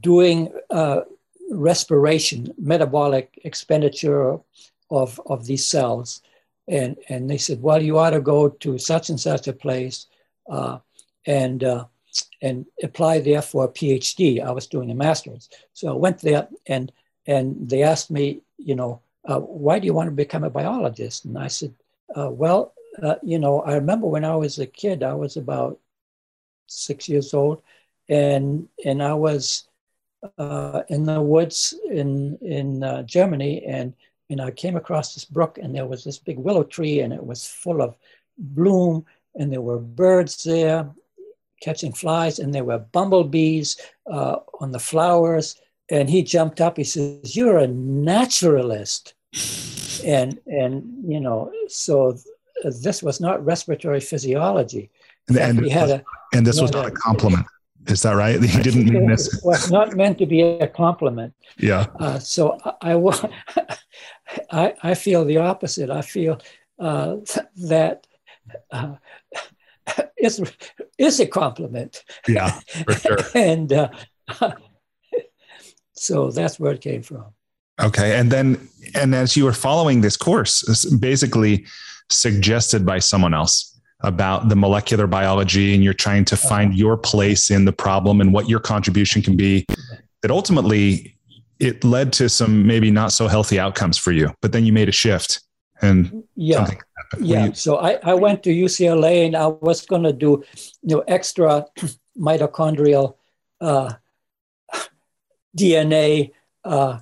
S1: doing uh, respiration, metabolic expenditure of, of these cells. And, and they said, well, you ought to go to such and such a place uh, and, uh, and apply there for a PhD. I was doing a master's. So I went there and, and they asked me, you know, uh, why do you want to become a biologist? And I said, uh, well, uh, you know, I remember when I was a kid, I was about six years old, and and I was uh, in the woods in in uh, Germany, and and I came across this brook, and there was this big willow tree, and it was full of bloom, and there were birds there catching flies, and there were bumblebees uh, on the flowers. And he jumped up. He says, "You're a naturalist," and and you know, so this was not respiratory physiology.
S2: And, and, he had a, and this was not a, compliment. Is that right? He didn't mean this.
S1: It was not meant to be a compliment.
S2: Yeah.
S1: Uh, so I, I, I feel the opposite. I feel uh, that uh, it's, it's a compliment.
S2: Yeah, for sure.
S1: and uh, so that's where it came from.
S2: Okay. And then, and as you were following this course, basically suggested by someone else, about the molecular biology and you're trying to find uh-huh. your place in the problem and what your contribution can be that ultimately it led to some maybe not so healthy outcomes for you but then you made a shift and
S1: yeah yeah you- so I, I went to ucla and i was going to do you know extra mitochondrial uh, dna uh,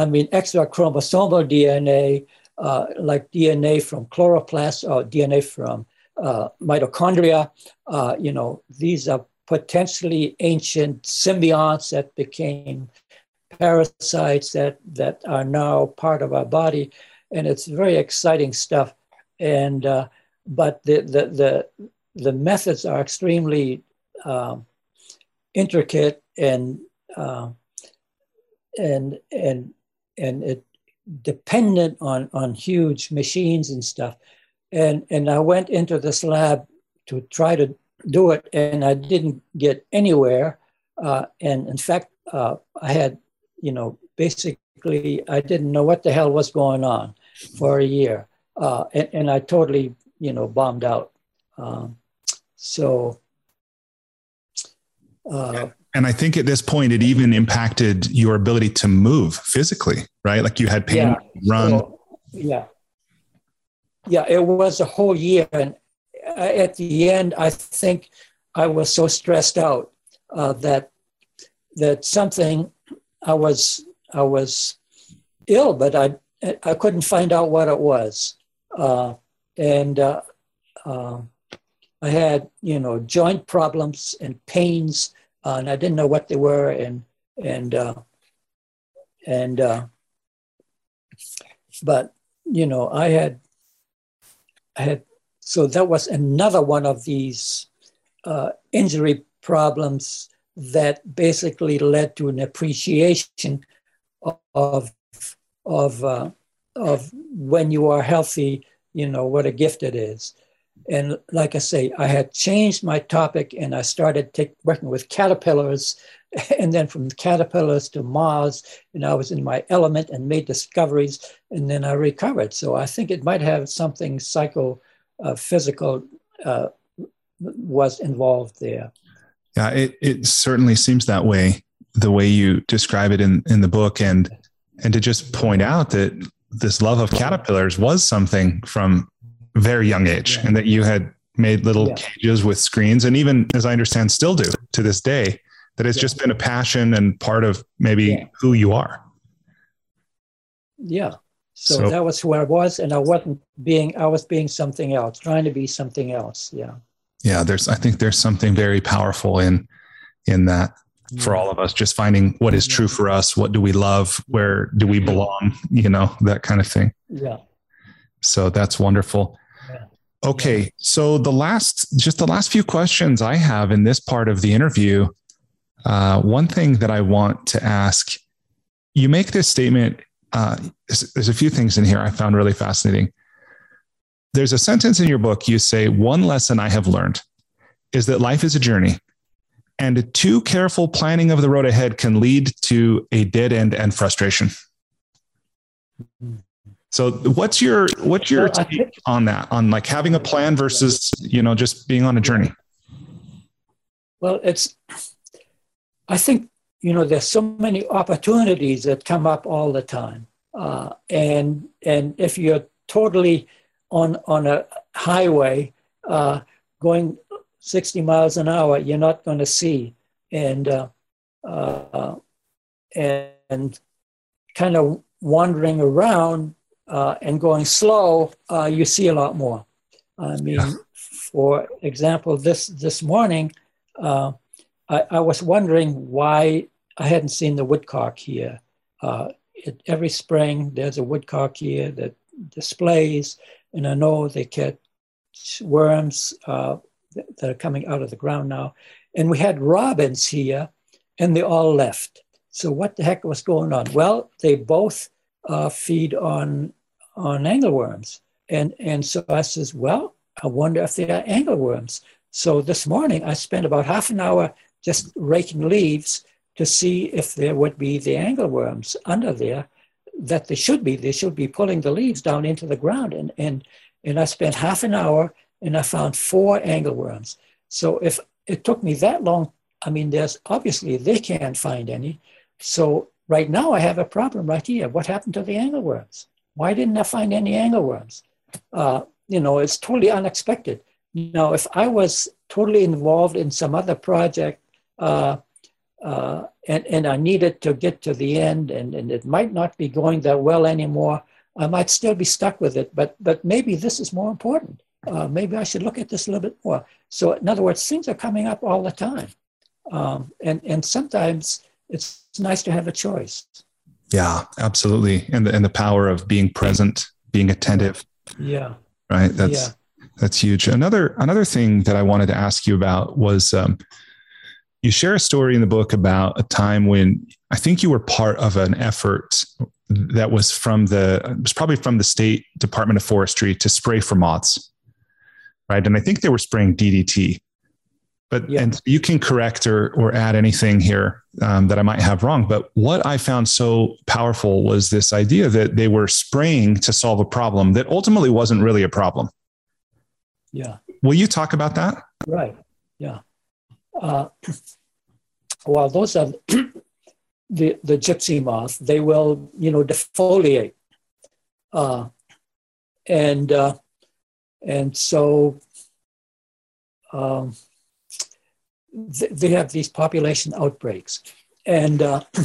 S1: i mean extra chromosomal dna uh, like DNA from chloroplasts or DNA from uh, mitochondria. Uh, you know, these are potentially ancient symbionts that became parasites that, that are now part of our body. And it's very exciting stuff. And, uh, but the, the, the, the methods are extremely um, intricate and, uh, and, and, and it dependent on, on huge machines and stuff. And, and I went into this lab to try to do it, and I didn't get anywhere. Uh, and in fact, uh, I had, you know, basically, I didn't know what the hell was going on for a year. Uh, and, and, I totally, you know, bombed out. Um, so,
S2: uh, and I think at this point, it even impacted your ability to move physically, right? Like you had pain, yeah. run. So,
S1: yeah. Yeah, it was a whole year. And at the end, I think I was so stressed out uh, that that something I was I was ill, but I I couldn't find out what it was, uh, and uh, um, I had you know joint problems and pains uh, and I didn't know what they were, and and uh, and uh, but you know I had I had so that was another one of these uh, injury problems that basically led to an appreciation of of uh, of when you are healthy, you know what a gift it is. And like I say, I had changed my topic and I started take, working with caterpillars. And then from caterpillars to moths, and I was in my element and made discoveries, and then I recovered. So I think it might have something psycho uh, uh, was involved there.
S2: Yeah, it, it certainly seems that way, the way you describe it in, in the book. And, and to just point out that this love of caterpillars was something from very young age yeah. and that you had made little yeah. cages with screens. And even as i understand still do to this day that it's yeah. just been a passion and part of maybe who you are.
S1: Yeah. So, so, that was who i was and i wasn't being i was being something else trying to be something else. Yeah.
S2: Yeah there's i think there's something very powerful in in that for all of us just finding what is true for us what do we love where do we belong you know that kind of thing.
S1: Yeah
S2: so that's wonderful Okay. So the last, just the last few questions I have in this part of the interview. Uh, one thing that I want to ask you make this statement uh, there's, there's a few things in here I found really fascinating. There's a sentence in your book you say, One lesson I have learned is that life is a journey, and too careful planning of the road ahead can lead to a dead end and frustration. So what's your what's your well, take on that on like having a plan versus you know just being on a journey?
S1: Well, it's I think you know there's so many opportunities that come up all the time, uh, and and if you're totally on on a highway uh, going 60 miles an hour, you're not going to see, and uh, uh, and kind of wandering around uh, and going slow, uh, you see a lot more. I mean, yeah. for example, this this morning, uh, I, I, was wondering why I hadn't seen the woodcock here. Uh, it, every spring, there's a woodcock here that displays, and I know they catch worms uh, that are coming out of the ground now. And we had robins here, and they all left. So what the heck was going on? Well, they both uh, feed on on angleworms, and and so I says, well, I wonder if they are angleworms. So this morning I spent about half an hour just raking leaves to see if there would be the angleworms under there that they should be. They should be pulling the leaves down into the ground, and and and I spent half an hour and I found four angleworms. So if it took me that long, I mean, there's obviously they can't find any. So right now I have a problem right here. What happened to the angleworms? Why didn't I find any angleworms? Uh, you know, it's totally unexpected. Now, if I was totally involved in some other project uh, uh, and, and I needed to get to the end and, and it might not be going that well anymore, I might still be stuck with it, but, but maybe this is more important. Uh, maybe I should look at this a little bit more. So, in other words, things are coming up all the time. Um, and, and sometimes it's nice to have a choice.
S2: Yeah, absolutely. And the, and the power of being present, being attentive.
S1: Yeah.
S2: Right. That's, yeah. that's huge. Another, another thing that I wanted to ask you about was, um, you share a story in the book about a time when I think you were part of an effort that was from the it was probably from the state department of forestry to spray for moths right and i think they were spraying ddt but yeah. and you can correct or or add anything here um, that I might have wrong. But what I found so powerful was this idea that they were spraying to solve a problem that ultimately wasn't really a problem.
S1: Yeah.
S2: Will you talk about that?
S1: Right. Yeah. Uh, well, those are the the gypsy moth. They will, you know, defoliate, uh, and uh, and so. Um, they have these population outbreaks. And uh,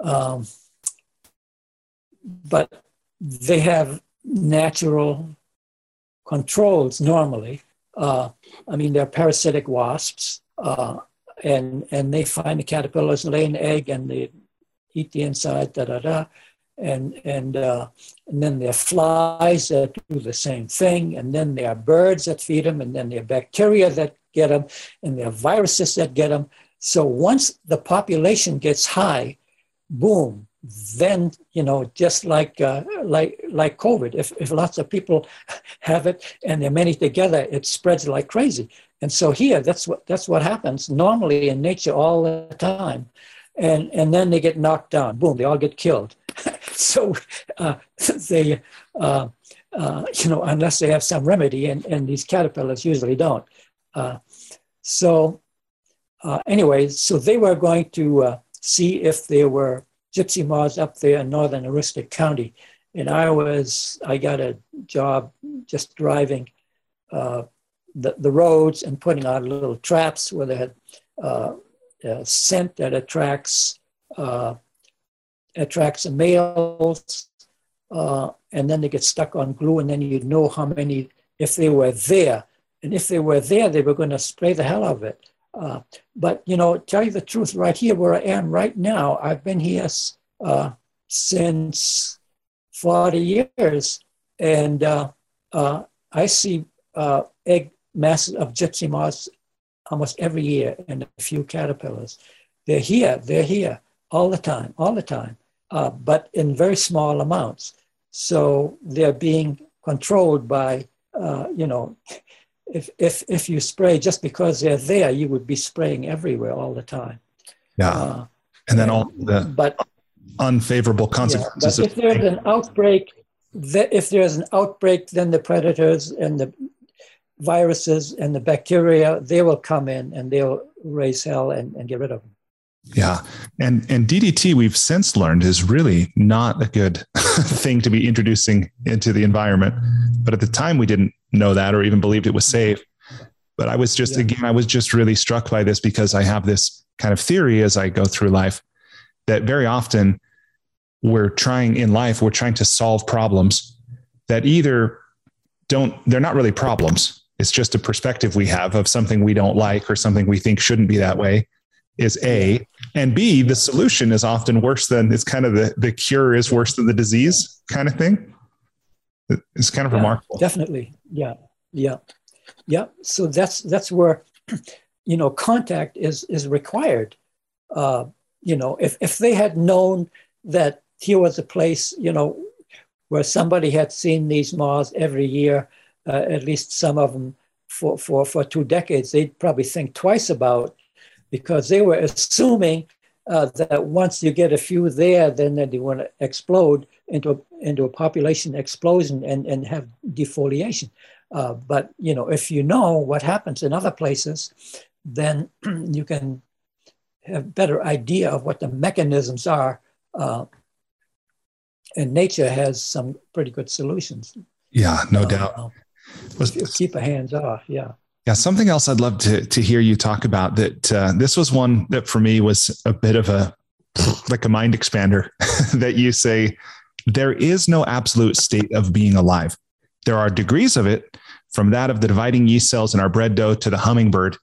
S1: um, but they have natural controls normally. Uh, I mean, they're parasitic wasps, uh, and and they find the caterpillars lay an egg and they eat the inside, da da da and and uh, and then there are flies that do the same thing, and then there are birds that feed them, and then there are bacteria that get them, and there are viruses that get them. So once the population gets high, boom, then you know just like uh, like like COVID, if if lots of people have it and there are many together, it spreads like crazy. And so here, that's what that's what happens normally in nature all the time, and and then they get knocked down. Boom, they all get killed so uh, they, uh, uh, you know, unless they have some remedy, and, and these caterpillars usually don't. Uh, so uh, anyway, so they were going to uh, see if there were gypsy moths up there in northern Aroostook County. And I was, I got a job just driving the, the roads and putting out little traps where they had scent that attracts uh, attracts the males, uh, and then they get stuck on glue, and then you know how many, if they were there. And if they were there, they were going to spray the hell out of it. Uh, but, you know, tell you the truth, right here where I am right now, I've been here uh, since 40 years, and uh, uh, I see uh, egg masses of gypsy moths almost every year and a few caterpillars. They're here, they're here all the time, all the time. Uh, but in very small amounts. So they're being controlled by, uh, you know, if, if, if you spray just because they're there, you would be spraying everywhere all the time.
S2: Yeah. Uh, and then all the but, unfavorable consequences.
S1: Yeah, if there's an outbreak, if there's an outbreak, then the predators and the viruses and the bacteria, they will come in and they'll raise hell and, and get rid of them.
S2: Yeah. And and DDT we've since learned is really not a good thing to be introducing into the environment. But at the time we didn't know that or even believed it was mm-hmm. safe. But I was just yeah. again I was just really struck by this because I have this kind of theory as I go through life that very often we're trying in life we're trying to solve problems that either don't they're not really problems. It's just a perspective we have of something we don't like or something we think shouldn't be that way is A, and B, the solution is often worse than it's kind of the, the cure is worse than the disease kind of thing. It's kind of
S1: yeah,
S2: remarkable.
S1: Definitely. Yeah. Yeah. Yeah. So that's, that's where, you know, contact is, is required. Uh, you know, if, if they had known that here was a place, you know, where somebody had seen these moths every year, uh, at least some of them for, for, for two decades, they'd probably think twice about because they were assuming uh, that once you get a few there, then they want to explode into a, into a population explosion and, and have defoliation. Uh, but you know, if you know what happens in other places, then you can have better idea of what the mechanisms are. Uh, and nature has some pretty good solutions.
S2: Yeah, no uh, doubt.
S1: Let's keep our hands off. Yeah.
S2: Yeah, something else I'd love to to hear you talk about. That uh, this was one that for me was a bit of a like a mind expander. that you say there is no absolute state of being alive. There are degrees of it, from that of the dividing yeast cells in our bread dough to the hummingbird.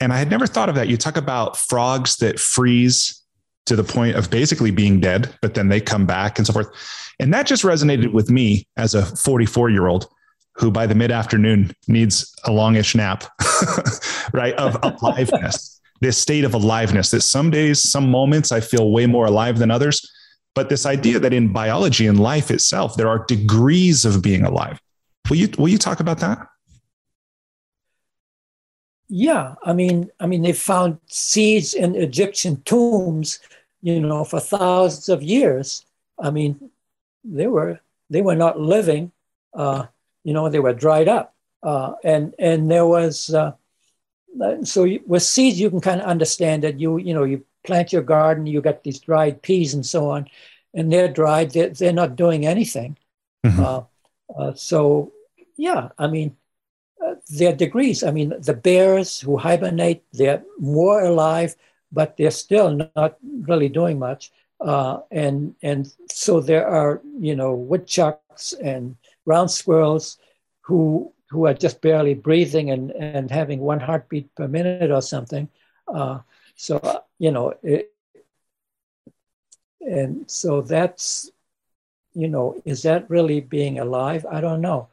S2: And I had never thought of that. You talk about frogs that freeze to the point of basically being dead, but then they come back and so forth. And that just resonated with me as a 44 year old who by the mid afternoon needs a longish nap, right? Of aliveness, this state of aliveness that some days, some moments I feel way more alive than others. But this idea that in biology and life itself, there are degrees of being alive. Will you, will you talk about that?
S1: Yeah, I mean, I mean, they found seeds in Egyptian tombs, you know, for thousands of years. I mean, they were they were not living, uh, you know, they were dried up. Uh, and, and there was, uh, so with seeds, you can kind of understand that you, you know, you plant your garden, you got these dried peas and so on, and they're dried, they're, they're not doing anything. Mm-hmm. Uh, uh so, yeah, I mean, uh, there are degrees. I mean, the bears who hibernate, they're more alive, but they're still not really doing much. Uh, and and so there are you know woodchucks and ground squirrels who who are just barely breathing and, and having one heartbeat per minute or something. Uh, so, uh, you know, it, and so that's, you know, is that really being alive? I don't know.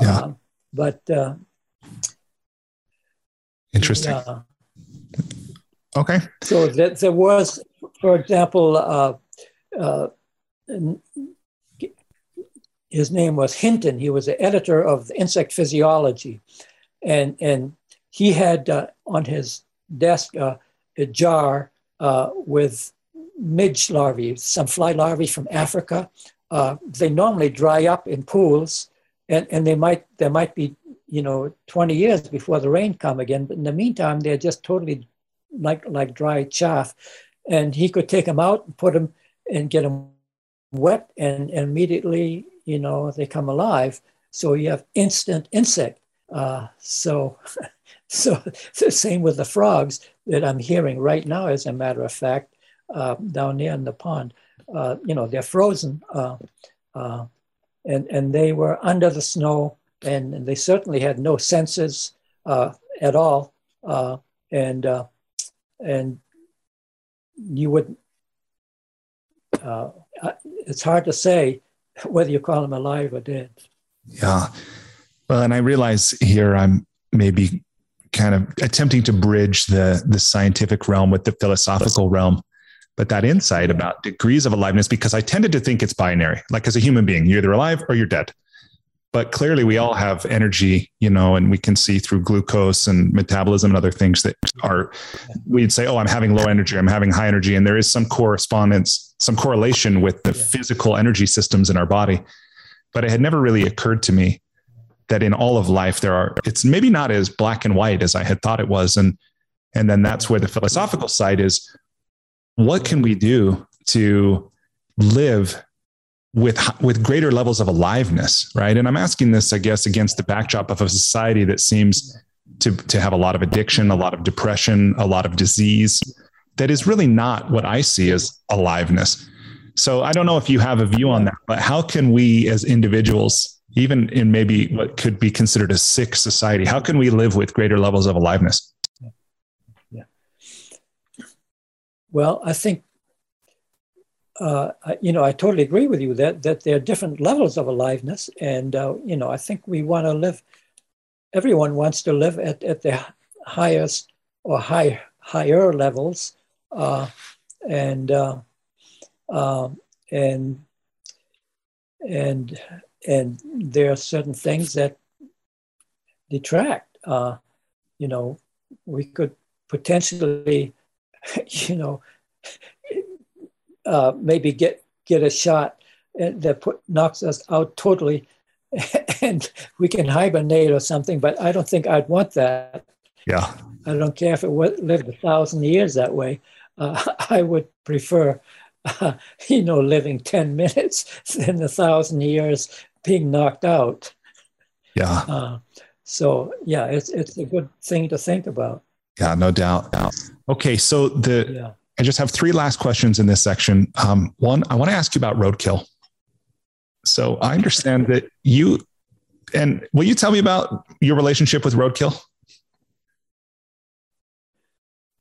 S2: Yeah. Um,
S1: but uh,
S2: interesting. Yeah. Okay.
S1: So that there was, for example, uh, uh, his name was Hinton. He was the editor of Insect Physiology. And, and he had uh, on his desk uh, a jar uh, with midge larvae, some fly larvae from Africa. Uh, they normally dry up in pools, and, and they might there might be you know 20 years before the rain come again. But in the meantime, they're just totally like like dry chaff. And he could take them out and put them and get them wet, and, and immediately you know, they come alive. So you have instant insect. Uh, so, so the same with the frogs that I'm hearing right now, as a matter of fact, uh, down there in the pond. Uh, you know, they're frozen, uh, uh, and and they were under the snow, and, and they certainly had no senses uh, at all, and and you would. it's hard to say whether you call them alive or dead.
S2: Yeah. Well, and I realize here I'm maybe kind of attempting to bridge the the scientific realm with the philosophical realm. but that insight about degrees of aliveness, because I tended to think it's binary. Like as a human being, you're either alive or you're dead. But clearly, we all have energy, you know, and we can see through glucose and metabolism and other things that are, we'd say, oh, I'm having low energy, I'm having high energy. And there is some correspondence, some correlation with the physical energy systems in our body. But it had never really occurred to me that in all of life, there are, it's maybe not as black and white as I had thought it was. And, and then that's where the philosophical side is what can we do to live with with greater levels of aliveness right? And i'm asking this i guess against the backdrop of a society that seems to to have a lot of addiction a lot of depression a lot of disease that is really not what i see as aliveness. So i don't know if you have a view on that but how can we as individuals even in maybe what could be considered a sick society how can we live with greater levels of aliveness?
S1: Yeah. Well i think uh, you know, I totally agree with you that that there are different levels of aliveness, and uh, you know, I think we want to live. Everyone wants to live at, at the highest or high higher levels, uh, and uh, um, and and and there are certain things that detract. Uh, you know, we could potentially, you know uh, maybe get get a shot that put, knocks us out totally, and we can hibernate or something. But I don't think I'd want that.
S2: Yeah,
S1: I don't care if it lived a thousand years that way. Uh, I would prefer, uh, you know, living ten minutes than a thousand years being knocked out.
S2: Yeah. Uh,
S1: so yeah, it's it's a good thing to think about.
S2: Yeah, no doubt. Okay, so the yeah. I just have three last questions in this section. Um, one, I want to ask you about roadkill. So I understand that you, and will you tell me about your relationship with roadkill?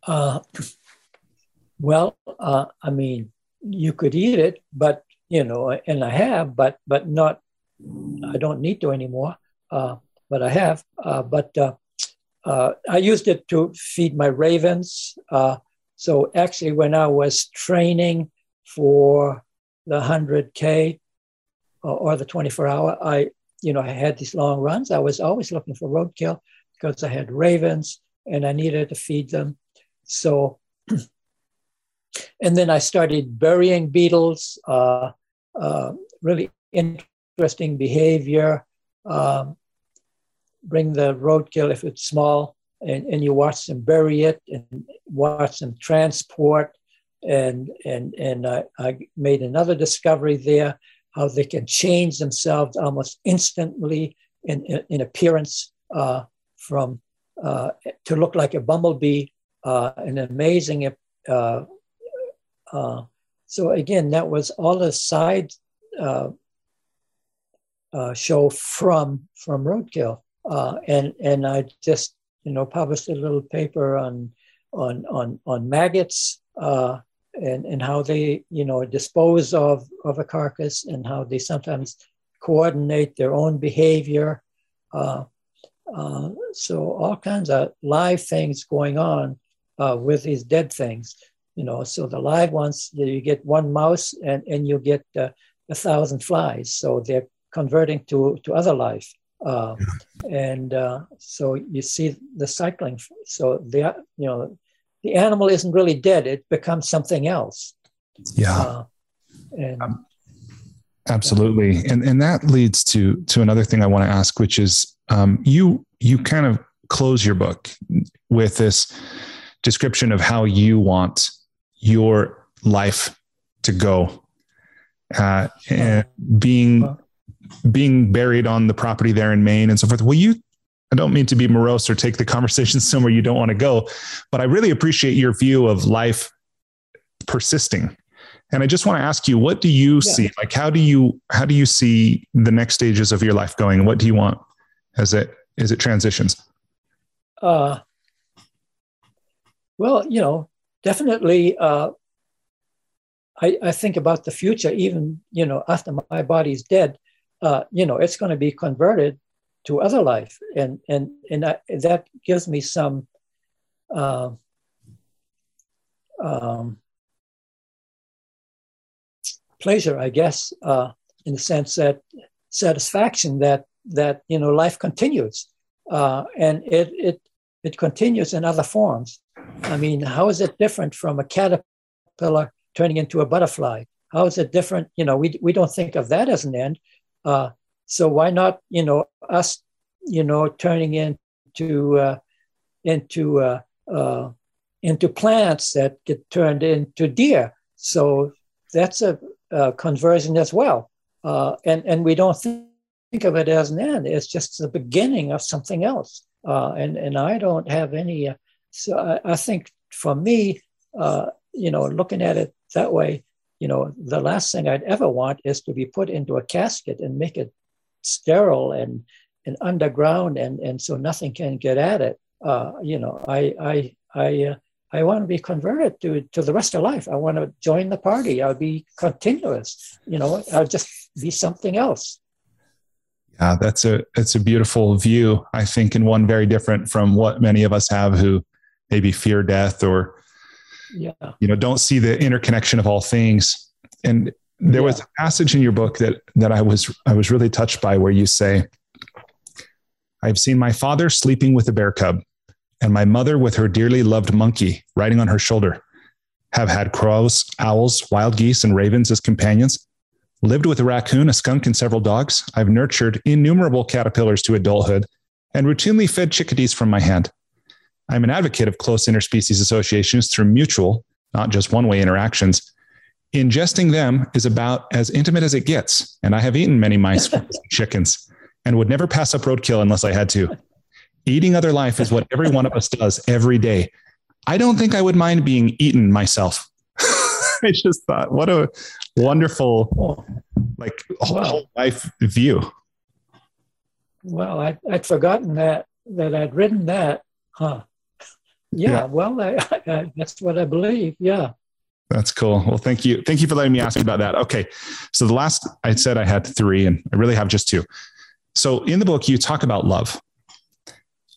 S1: Uh, well, uh, I mean, you could eat it, but you know, and I have, but but not. I don't need to anymore. Uh, but I have. Uh, but uh, uh, I used it to feed my ravens. Uh, so actually, when I was training for the 100K or the 24 hour, I, you know, I had these long runs. I was always looking for roadkill because I had ravens and I needed to feed them. So, and then I started burying beetles, uh, uh, really interesting behavior. Um, bring the roadkill if it's small and, and you watch them bury it and watch them transport. And, and, and I, I made another discovery there how they can change themselves almost instantly in, in, in appearance uh, from uh, to look like a bumblebee, uh, an amazing. Uh, uh, so again, that was all a side uh, show from from Roadkill, and and I just you know, published a little paper on on on on maggots uh, and and how they you know dispose of of a carcass and how they sometimes coordinate their own behavior. Uh, uh, so all kinds of live things going on uh, with these dead things. You know, so the live ones you get one mouse and and you get uh, a thousand flies. So they're converting to to other life. Uh, and uh, so you see the cycling. So the you know the animal isn't really dead; it becomes something else.
S2: Yeah. Uh, and, um, absolutely, and and that leads to to another thing I want to ask, which is um, you you kind of close your book with this description of how you want your life to go, uh, and being being buried on the property there in Maine and so forth. Will you? I don't mean to be morose or take the conversation somewhere you don't want to go, but I really appreciate your view of life persisting. And I just want to ask you, what do you yeah. see? Like, how do you how do you see the next stages of your life going? What do you want as it as it transitions? Uh,
S1: well, you know, definitely. Uh, I, I think about the future, even you know, after my body's dead uh, you know, it's going to be converted to other life, and and and I, that gives me some uh, um, pleasure, I guess, uh, in the sense that satisfaction that that you know life continues, uh, and it it it continues in other forms. I mean, how is it different from a caterpillar turning into a butterfly? How is it different? You know, we we don't think of that as an end. Uh, so why not, you know, us, you know, turning into uh, into uh, uh, into plants that get turned into deer? So that's a, a conversion as well. Uh, and and we don't think, of it as an end. It's just the beginning of something else. Uh, and and I don't have any. Uh, so I, I, think for me, uh, you know, looking at it that way, you know, the last thing I'd ever want is to be put into a casket and make it sterile and and underground, and and so nothing can get at it. Uh, you know, I I I. Uh, I want to be converted to, to the rest of life. I want to join the party. I'll be continuous. You know, I'll just be something else.
S2: Yeah, that's a it's a beautiful view. I think, and one very different from what many of us have who maybe fear death or yeah. you know don't see the interconnection of all things. And there yeah. was a passage in your book that that I was I was really touched by where you say, I've seen my father sleeping with a bear cub and my mother with her dearly loved monkey riding on her shoulder, have had crows, owls, wild geese, and ravens as companions, lived with a raccoon, a skunk, and several dogs. I've nurtured innumerable caterpillars to adulthood and routinely fed chickadees from my hand. I'm an advocate of close interspecies associations through mutual, not just one way interactions. Ingesting them is about as intimate as it gets, and I have eaten many mice and chickens and would never pass up roadkill unless I had to. Eating other life is what every one of us does every day. I don't think I would mind being eaten myself. I just thought, what a wonderful, like whole life view.
S1: Well, I, would forgotten that that I'd written that, huh? Yeah, yeah. well, I, I, that's what I believe. Yeah.
S2: That's cool. Well, thank you. Thank you for letting me ask you about that. Okay. So the last I said I had three, and I really have just two. So in the book, you talk about love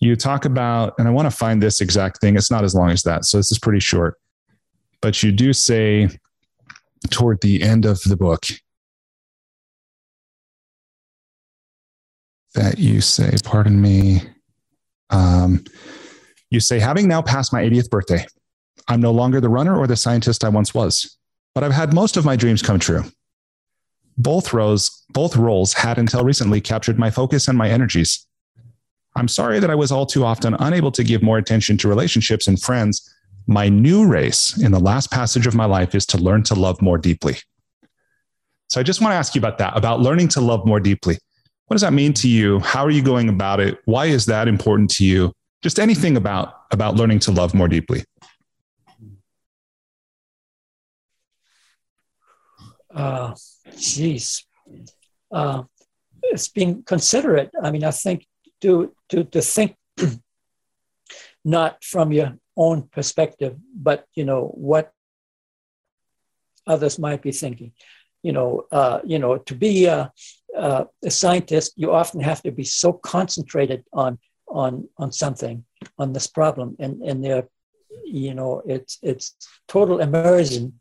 S2: you talk about, and I want to find this exact thing. It's not as long as that. So this is pretty short. But you do say toward the end of the book that you say, pardon me, um, you say, having now passed my 80th birthday, I'm no longer the runner or the scientist I once was, but I've had most of my dreams come true. Both roles, both roles had until recently captured my focus and my energies. I'm sorry that I was all too often unable to give more attention to relationships and friends. My new race in the last passage of my life is to learn to love more deeply. So I just want to ask you about that, about learning to love more deeply. What does that mean to you? How are you going about it? Why is that important to you? Just anything about about learning to love more deeply.
S1: Uh, geez, uh, it's being considerate. I mean, I think to, to, to think not from your own perspective, but you know what others might be thinking. You know, uh, you know, to be a, a, scientist, you often have to be so concentrated on on on something, on this problem, and and there, you know, it's it's total immersion,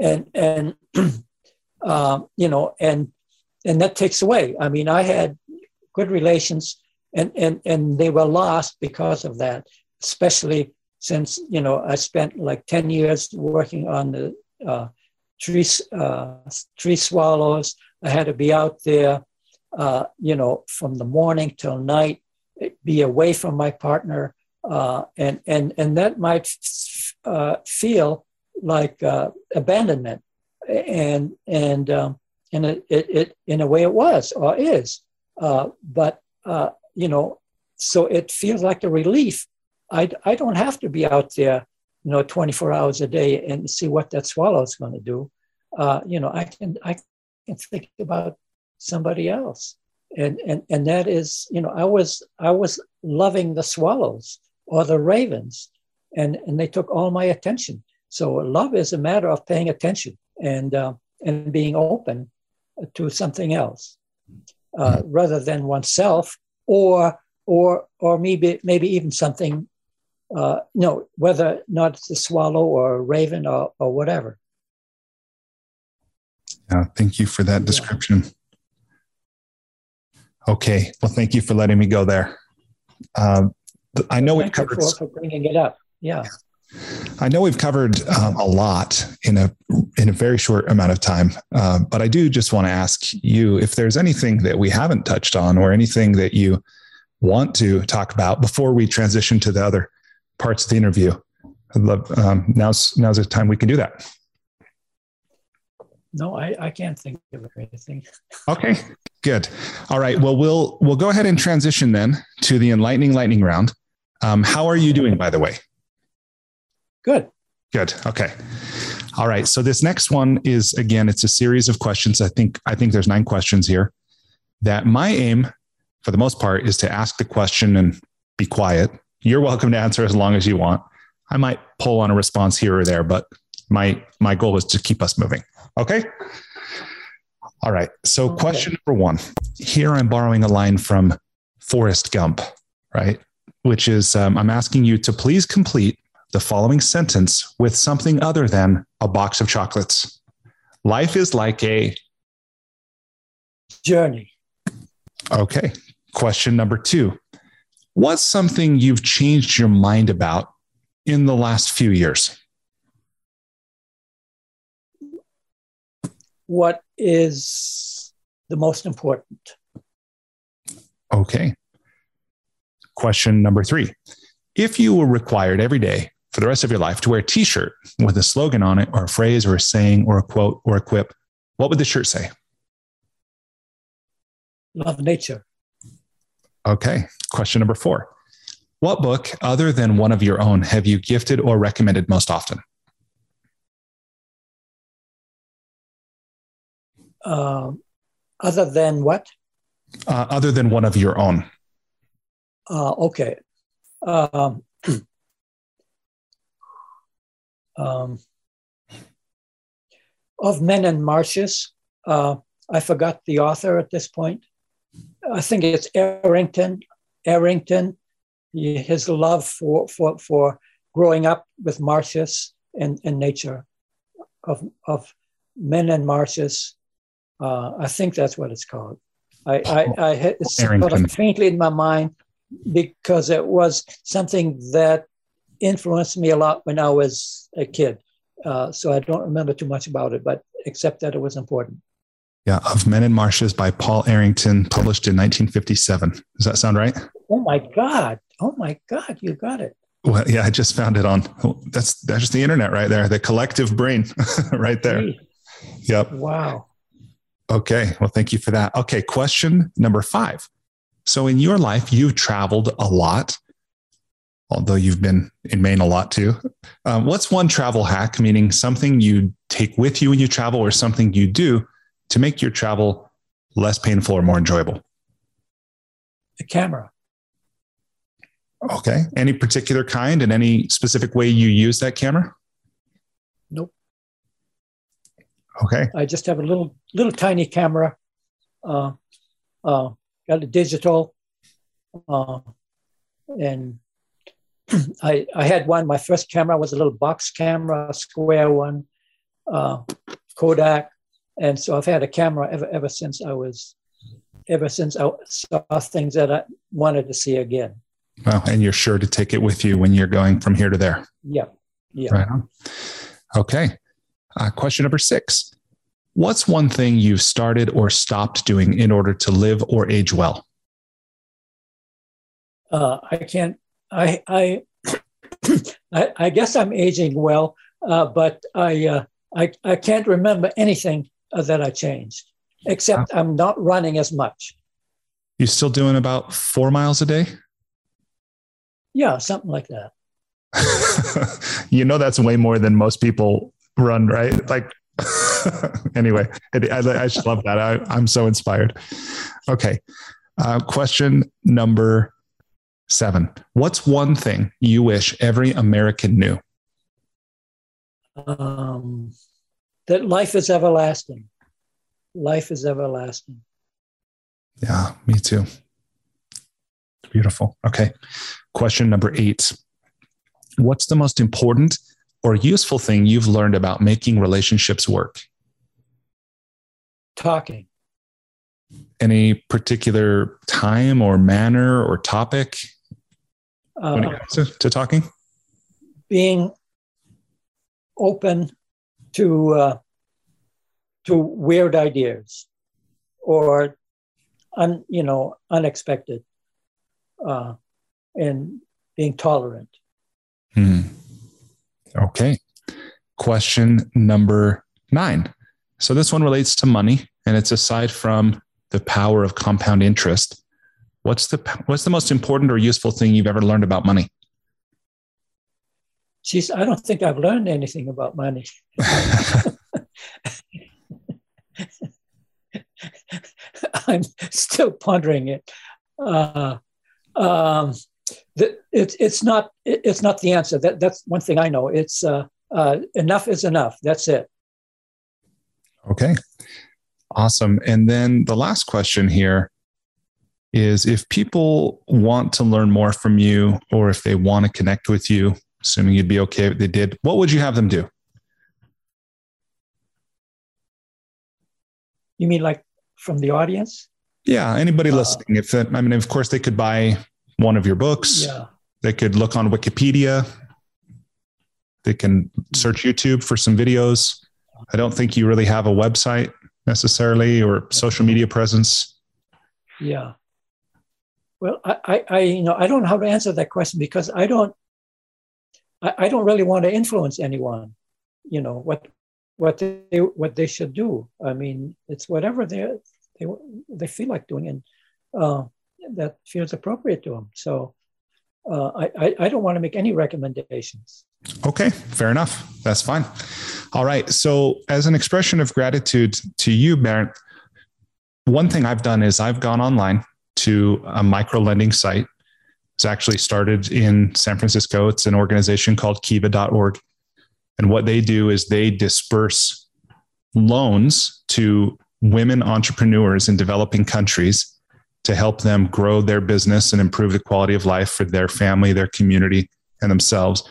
S1: and and um, you know, and and that takes away. I mean, I had good relations and and and they were lost because of that especially since you know i spent like 10 years working on the uh, tree uh, tree swallows. I had to be out there uh, you know from the morning till night be away from my partner uh, and and and that might uh, feel like uh, abandonment and and um, and it, it, it, in a way it was or is but you know, so it feels like a relief. I, I don't have to be out there, you know, 24 hours a day and see what that swallow is going to do. Uh, you know, I can I can think about somebody else, and and and that is, you know, I was I was loving the swallows or the ravens, and and they took all my attention. So love is a matter of paying attention and uh, and being open to something else, uh, rather than oneself or or or maybe maybe even something uh, you know whether not it's a swallow or a raven or, or whatever
S2: Yeah, thank you for that description. Okay, well, thank you for letting me go there. Um, I know we've covered
S1: for, for, bringing it up. Yeah.
S2: I know we've covered um, a lot in a in a very short amount of time, um, but I do just want to ask you if there's anything that we haven't touched on, or anything that you want to talk about before we transition to the other parts of the interview. I'd love um, now's now's the time we can do that.
S1: No, I, I can't think of anything.
S2: Okay, good. All right. Well, we'll we'll go ahead and transition then to the enlightening lightning round. Um, how are you doing, by the way?
S1: Good.
S2: Good. Okay. All right. So this next one is again, it's a series of questions. I think I think there's nine questions here. That my aim, for the most part, is to ask the question and be quiet. You're welcome to answer as long as you want. I might pull on a response here or there, but my my goal is to keep us moving. Okay. All right. So, okay. question number one here I'm borrowing a line from Forrest Gump, right? Which is um, I'm asking you to please complete the following sentence with something other than a box of chocolates. Life is like a
S1: journey.
S2: Okay. Question number two What's something you've changed your mind about in the last few years?
S1: What is the most important.
S2: Okay. Question number three. If you were required every day for the rest of your life to wear a t shirt with a slogan on it, or a phrase, or a saying, or a quote, or a quip, what would the shirt say?
S1: Love nature.
S2: Okay. Question number four. What book, other than one of your own, have you gifted or recommended most often?
S1: Uh, other than what?
S2: Uh, other than one of your own.
S1: Uh, okay. Um, um, of Men and Marshes. Uh, I forgot the author at this point. I think it's Errington. Errington, his love for, for, for growing up with marshes and, and nature, of, of Men and Marshes. Uh, I think that's what it's called. I, I, I it's sort of faintly in my mind because it was something that influenced me a lot when I was a kid. Uh, so I don't remember too much about it, but except that it was important.
S2: Yeah, Of Men and Marshes by Paul Errington, published in 1957. Does that sound right?
S1: Oh my God. Oh my God, you got it.
S2: Well, yeah, I just found it on that's that's just the internet right there, the collective brain right there. Jeez. Yep.
S1: Wow.
S2: Okay. Well, thank you for that. Okay. Question number five. So, in your life, you've traveled a lot, although you've been in Maine a lot too. Um, what's one travel hack, meaning something you take with you when you travel or something you do to make your travel less painful or more enjoyable?
S1: The camera.
S2: Okay. Any particular kind and any specific way you use that camera?
S1: Nope.
S2: Okay.
S1: I just have a little little tiny camera. Uh, uh, got a digital, uh, and I I had one. My first camera was a little box camera, square one, uh, Kodak, and so I've had a camera ever ever since I was ever since I saw things that I wanted to see again.
S2: Well, and you're sure to take it with you when you're going from here to there.
S1: Yeah. Yeah.
S2: Right. Okay. Uh, question number six What's one thing you've started or stopped doing in order to live or age well?
S1: Uh, I can't, I, I, I, I, guess I'm aging well, uh, but I, uh, I, I can't remember anything that I changed, except I'm not running as much.
S2: You still doing about four miles a day?
S1: Yeah, something like that.
S2: you know, that's way more than most people run, right? Like, anyway, I, I, just love that. I, am so inspired. Okay. Uh, question number seven What's one thing you wish every American knew?
S1: Um, that life is everlasting. Life is everlasting.
S2: Yeah, me too. Beautiful. Okay. Question number eight What's the most important or useful thing you've learned about making relationships work?
S1: talking.
S2: Any particular time or manner or topic when it
S1: Uh,
S2: comes to, to talking?
S1: being open to uh, to weird ideas or un, you know unexpected uh, and being tolerant.
S2: Hmm. Okay. Question number nine. So this one relates to money, and it's aside from the power of compound interest. What's the what's the most important or useful thing you've ever learned about money?
S1: Geez, I don't think I've learned anything about money. I'm still pondering it. Uh, um, the, it's it's not it, it's not the answer. That that's one thing I know. It's uh, uh, enough is enough. That's it.
S2: Okay. Awesome. And then the last question here is if people want to learn more from you or if they want to connect with you, assuming you'd be okay if they did, what would you have them do?
S1: You mean like from the audience?
S2: Yeah, anybody
S1: Uh,
S2: listening. If that, I mean, of course, they could buy one of your books.
S1: Yeah.
S2: They could look on Wikipedia. They can search YouTube for some videos. I don't think you really have a website necessarily or social media presence.
S1: Yeah. Well, I, I, I, you know, I don't know how to answer that question because I don't, I, I don't really want to influence anyone. You know what, what they, what they should do. I mean, it's whatever they, they, they feel like doing, and uh, that feels appropriate to them. So, uh, I, I, don't want to make any recommendations.
S2: Okay, fair enough. That's fine. All right. So, as an expression of gratitude to you, Bernd, one thing I've done is I've gone online to a micro lending site. It's actually started in San Francisco. It's an organization called kiva.org. And what they do is they disperse loans to women entrepreneurs in developing countries to help them grow their business and improve the quality of life for their family, their community, and themselves.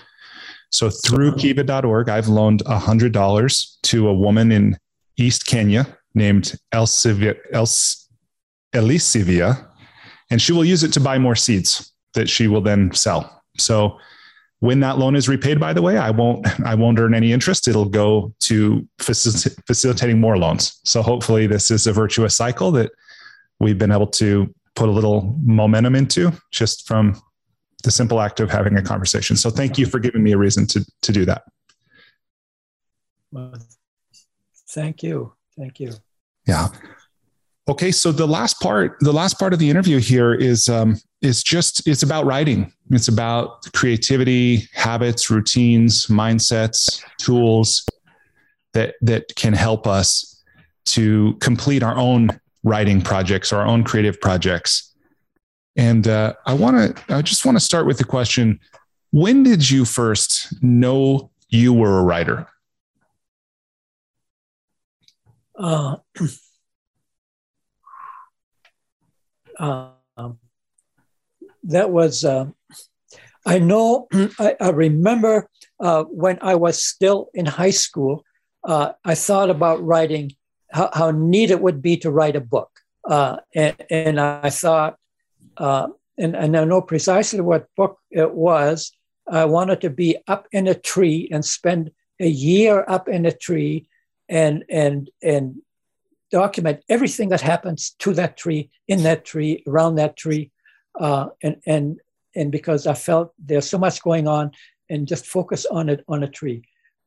S2: So through kiva.org, I've loaned $100 to a woman in East Kenya named Elsivia, Els, Elisivia, and she will use it to buy more seeds that she will then sell. So when that loan is repaid, by the way, I won't I won't earn any interest. It'll go to facil- facilitating more loans. So hopefully this is a virtuous cycle that we've been able to put a little momentum into just from the simple act of having a conversation. So thank you for giving me a reason to to do that.
S1: Well, thank you, thank you.
S2: Yeah. Okay, so the last part, the last part of the interview here is um, is just it's about writing. It's about creativity, habits, routines, mindsets, tools that that can help us to complete our own writing projects, or our own creative projects. And uh, I want to, I just want to start with the question: When did you first know you were a writer?
S1: Uh, um, that was, uh, I know, I, I remember uh, when I was still in high school, uh, I thought about writing, how, how, neat it would be to write a book. Uh, and, and, I thought, uh, and, and I know precisely what book it was. I wanted to be up in a tree and spend a year up in a tree and and and document everything that happens to that tree, in that tree, around that tree, uh, and and and because I felt there's so much going on, and just focus on it on a tree.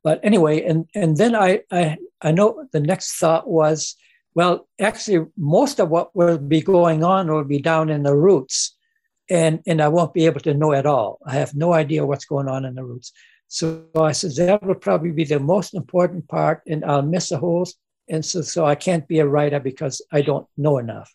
S1: But anyway, and and then I I I know the next thought was, well, actually, most of what will be going on will be down in the roots, and and I won't be able to know at all. I have no idea what's going on in the roots. So I said that will probably be the most important part, and I'll miss a whole. And so, so I can't be a writer because I don't know enough.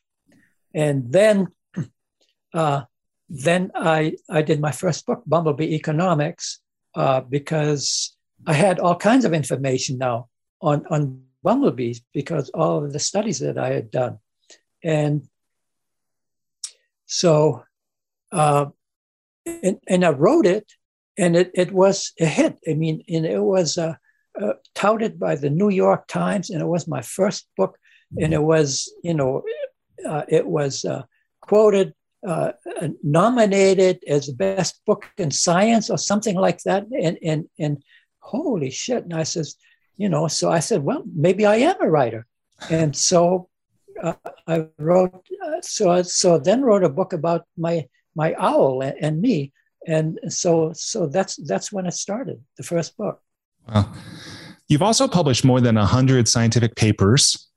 S1: And then, uh, then I I did my first book, Bumblebee Economics, uh, because I had all kinds of information now on on bumblebees because all of the studies that I had done, and so, uh, and, and I wrote it and it, it was a hit. I mean, and it was uh, uh, touted by the New York Times, and it was my first book and it was you know uh, it was uh, quoted uh, nominated as the best book in science or something like that and and and holy shit. And i says you know so i said well maybe i am a writer. And so uh, i wrote uh, so so then wrote a book about my my owl and, and me. And so so that's that's when it started the first book.
S2: Wow. You've also published more than 100 scientific papers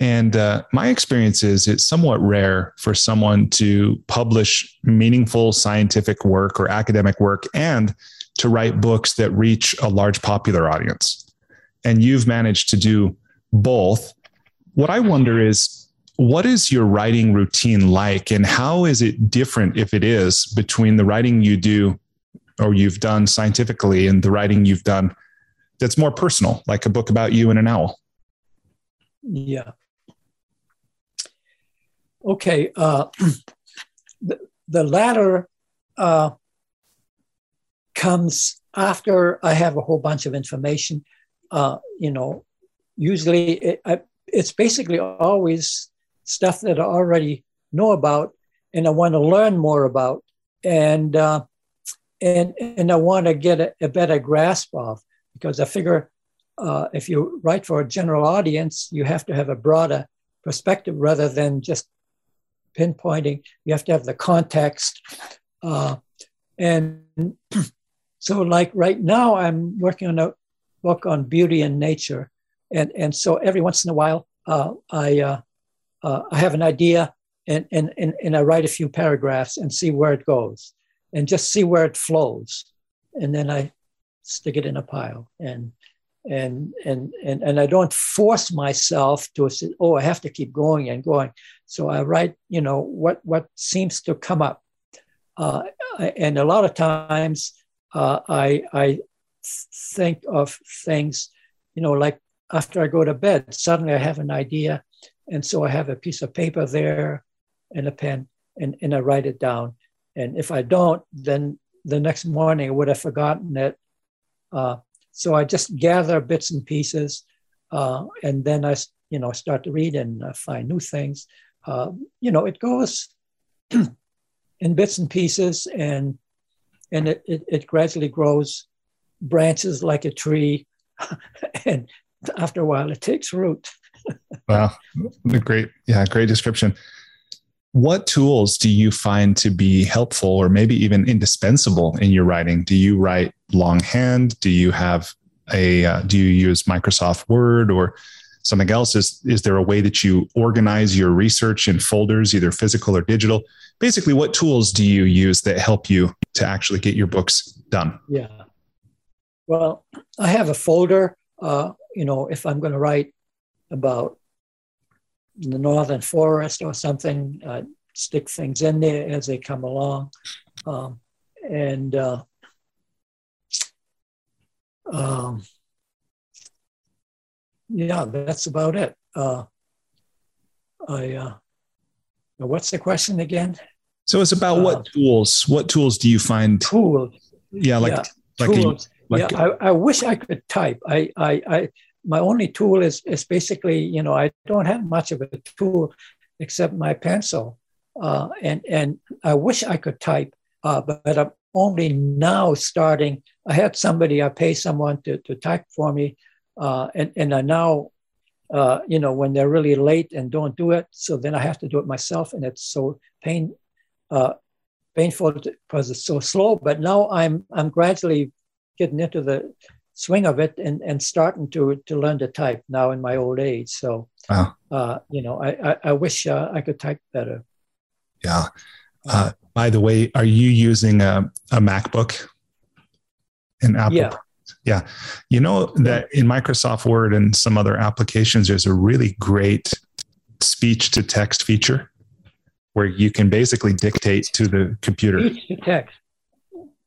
S2: and uh, my experience is it's somewhat rare for someone to publish meaningful scientific work or academic work and to write books that reach a large popular audience. And you've managed to do both. What I wonder is what is your writing routine like and how is it different if it is between the writing you do or you've done scientifically and the writing you've done that's more personal like a book about you and an owl
S1: yeah Okay, uh, the, the latter uh, comes after I have a whole bunch of information. Uh, you know, usually it, I, it's basically always stuff that I already know about and I want to learn more about, and uh, and and I want to get a, a, better grasp of because I figure uh, if you write for a general audience, you have to have a broader perspective rather than just pinpointing. You have to have the context. Uh, and so, like right now, I'm working on a book on beauty and nature. And, and so every once in a while, uh, I, uh, uh, I have an idea and, and, and, and I write a few paragraphs and see where it goes and just see where it flows. And then I stick it in a pile. And and and and and I don't force myself to say, oh, I have to keep going and going. So I write, you know, what what seems to come up, uh, and a lot of times uh, I I think of things, you know, like after I go to bed, suddenly I have an idea, and so I have a piece of paper there and a pen, and and I write it down. And if I don't, then the next morning I would have forgotten it. Uh, so I just gather bits and pieces, uh, and then I, you know, start to read and uh, find new things. Uh, you know, it goes in bits and pieces, and and it, it, it gradually grows, branches like a tree, and after a while it takes root.
S2: wow, great, yeah, great description. What tools do you find to be helpful or maybe even indispensable in your writing? Do you write longhand? Do you have a uh, do you use Microsoft Word or something else? Is is there a way that you organize your research in folders, either physical or digital? Basically, what tools do you use that help you to actually get your books done?
S1: Yeah. Well, I have a folder. Uh, you know, if I'm going to write about the northern forest or something, uh, stick things in there as they come along. Um, and uh, um, yeah, that's about it. Uh, I, uh, what's the question again?
S2: So it's about what uh, tools? What tools do you find?
S1: Tools.
S2: Yeah, like
S1: yeah,
S2: like
S1: tools. A, like yeah, I, I wish I could type. I, I, I my only tool is is basically you know I don't have much of a tool except my pencil, uh, and and I wish I could type, uh, but, but, I'm only now starting. I had somebody I pay someone to to type for me, uh, and and I now. Uh, you know when they're really late and don't do it, so then I have to do it myself, and it's so pain, uh, painful because it's so slow. But now I'm I'm gradually getting into the swing of it and, and starting to to learn to type now in my old age. So, wow. uh, you know, I, I, I wish uh, I could type better.
S2: Yeah. Uh, by the way, are you using a, a MacBook? In Apple?
S1: Yeah.
S2: Yeah. You know that in Microsoft Word and some other applications, there's a really great speech to text feature where you can basically dictate to the computer.
S1: Speech to text.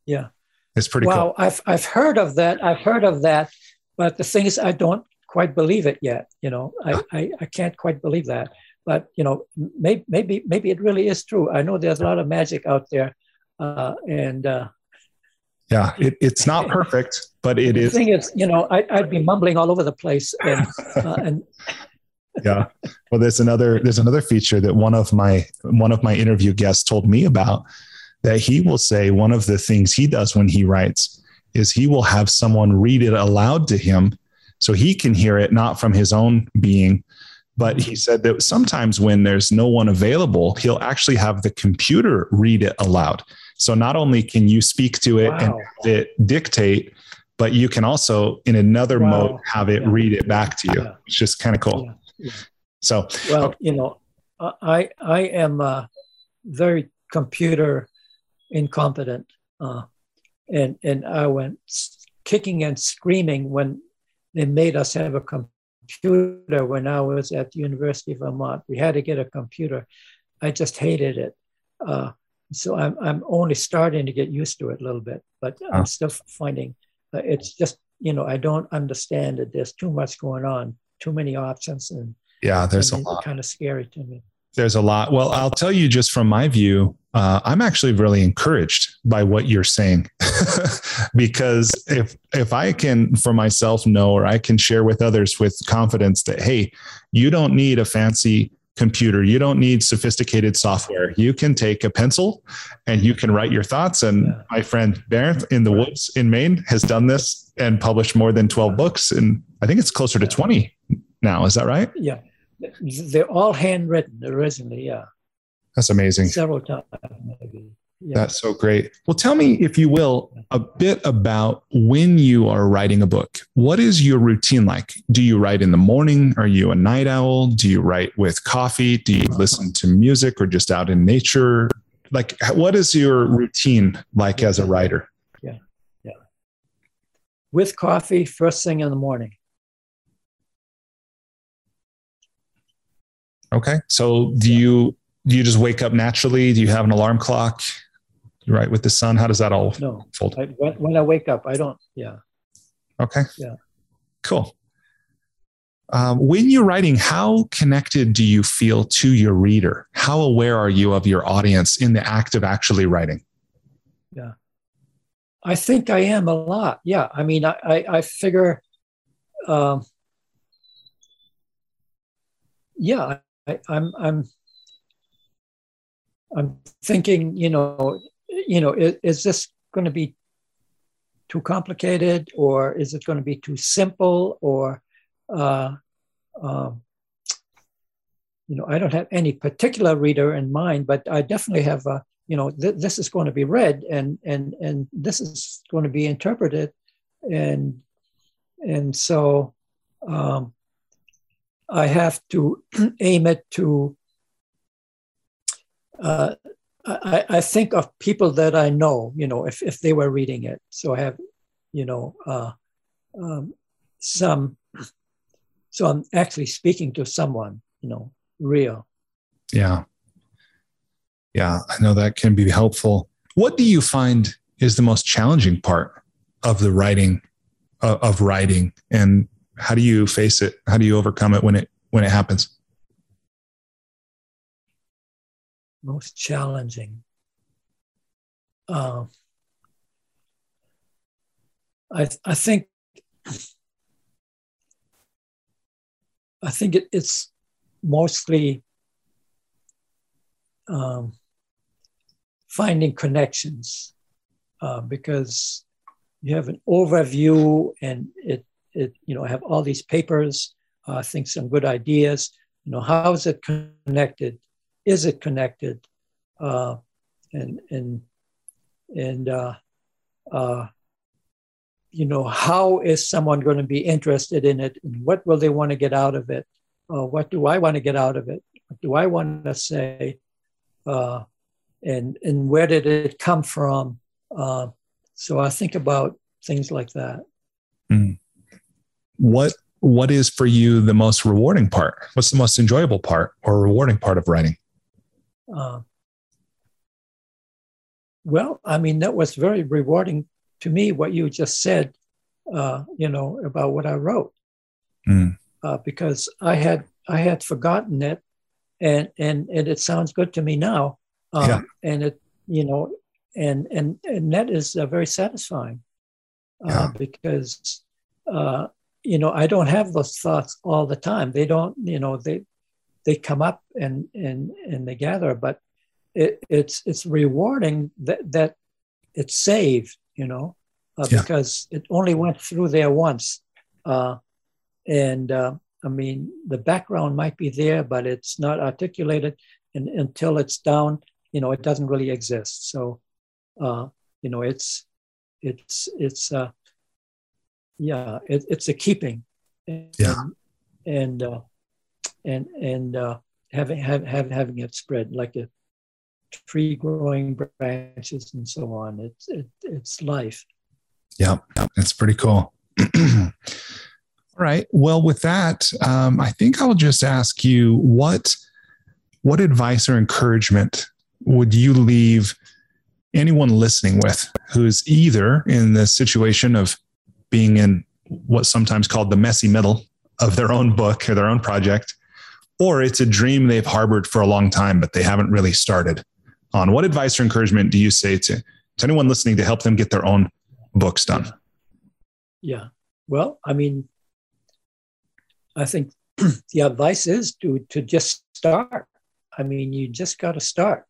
S1: Yeah.
S2: It's pretty
S1: well,
S2: cool.
S1: I've I've heard of that. I've heard of that, but the thing is, I don't quite believe it yet. You know, I, I, I can't quite believe that. But you know, maybe maybe maybe it really is true. I know there's a lot of magic out there, uh, and uh,
S2: yeah, it, it's not perfect, but it
S1: the
S2: is.
S1: The thing is, you know, I, would be mumbling all over the place, and uh, and
S2: yeah. Well, there's another there's another feature that one of my one of my interview guests told me about that he will say one of the things he does when he writes is he will have someone read it aloud to him so he can hear it not from his own being but he said that sometimes when there's no one available he'll actually have the computer read it aloud so not only can you speak to it wow. and it dictate but you can also in another wow. mode have it yeah. read it back to you yeah. it's just kind of cool yeah. So,
S1: well, okay. you know, I I am uh, very computer incompetent, uh, and and I went kicking and screaming when they made us have a computer when I was at the University of Vermont. We had to get a computer. I just hated it. Uh, so I'm I'm only starting to get used to it a little bit, but I'm still finding uh, it's just you know I don't understand it. There's too much going on, too many options, and
S2: yeah, there's a lot.
S1: Kind of scary to me.
S2: There's a lot. Well, I'll tell you just from my view, uh, I'm actually really encouraged by what you're saying, because if if I can for myself know, or I can share with others with confidence that hey, you don't need a fancy computer. You don't need sophisticated software. You can take a pencil and you can write your thoughts. And yeah. my friend Bernd in the woods in Maine has done this and published more than 12 books. And I think it's closer to 20 now. Is that right?
S1: Yeah. They're all handwritten originally, yeah.
S2: That's amazing.
S1: Several times, maybe.
S2: Yeah. That's so great. Well, tell me, if you will, a bit about when you are writing a book. What is your routine like? Do you write in the morning? Are you a night owl? Do you write with coffee? Do you listen to music or just out in nature? Like, what is your routine like as a writer?
S1: Yeah. Yeah. With coffee, first thing in the morning.
S2: Okay. So do you do you just wake up naturally? Do you have an alarm clock? Right with the sun. How does that all
S1: no, fold? I, when, when I wake up, I don't. Yeah.
S2: Okay.
S1: Yeah.
S2: Cool. Um, when you're writing, how connected do you feel to your reader? How aware are you of your audience in the act of actually writing?
S1: Yeah. I think I am a lot. Yeah. I mean, I, I, I figure, um, yeah, I, I'm I'm I'm thinking, you know, you know, is, is this going to be too complicated, or is it going to be too simple, or uh, um, you know, I don't have any particular reader in mind, but I definitely have a, you know, th- this is going to be read, and and and this is going to be interpreted, and and so um, I have to aim it to. Uh, I, I, think of people that I know, you know, if, if they were reading it. So I have, you know, uh, um, some, so I'm actually speaking to someone, you know, real.
S2: Yeah. Yeah, I know that can be helpful. What do you find is the most challenging part of the writing uh, of writing and how do you face it? How do you overcome it when it when it happens?
S1: Most challenging. Uh, I I think I think it, it's mostly um, finding connections uh, because you have an overview and it it, you know, have all these papers, uh, think some good ideas. You know, how is it connected? Is it connected? Uh, and and and uh, uh, you know, how is someone going to be interested in it? And what will they want to get out of it? Uh, what do I want to get out of it? What do I want to say? Uh, and and where did it come from? Uh, so I think about things like that.
S2: Mm what what is for you the most rewarding part? What's the most enjoyable part or rewarding part of writing? Uh,
S1: well, I mean, that was very rewarding to me. What you just said, uh, you know, about what I wrote, mm. uh, because I had I had forgotten it, and and and it sounds good to me now, um, yeah. and it you know, and and and that is uh, very satisfying uh, yeah. because uh, you know, I don't have those thoughts all the time. They don't, you know, they they come up and and and they gather, but it, it's it's rewarding that that it's saved, you know, uh, yeah. because it only went through there once, uh, and uh, I mean the background might be there, but it's not articulated, and until it's down, you know, it doesn't really exist. So, uh, you know, it's it's it's uh, yeah, it, it's a keeping,
S2: and, yeah,
S1: and uh, and and uh, having have, have, having it spread like a tree growing branches and so on. It's it, it's life.
S2: Yeah, it's pretty cool. All right. Well, with that, um, I think I'll just ask you what what advice or encouragement would you leave anyone listening with who's either in the situation of being in what's sometimes called the messy middle of their own book or their own project, or it's a dream they've harbored for a long time, but they haven't really started on. What advice or encouragement do you say to, to anyone listening to help them get their own books done?
S1: Yeah. Well, I mean, I think the advice is to to just start. I mean, you just got to start,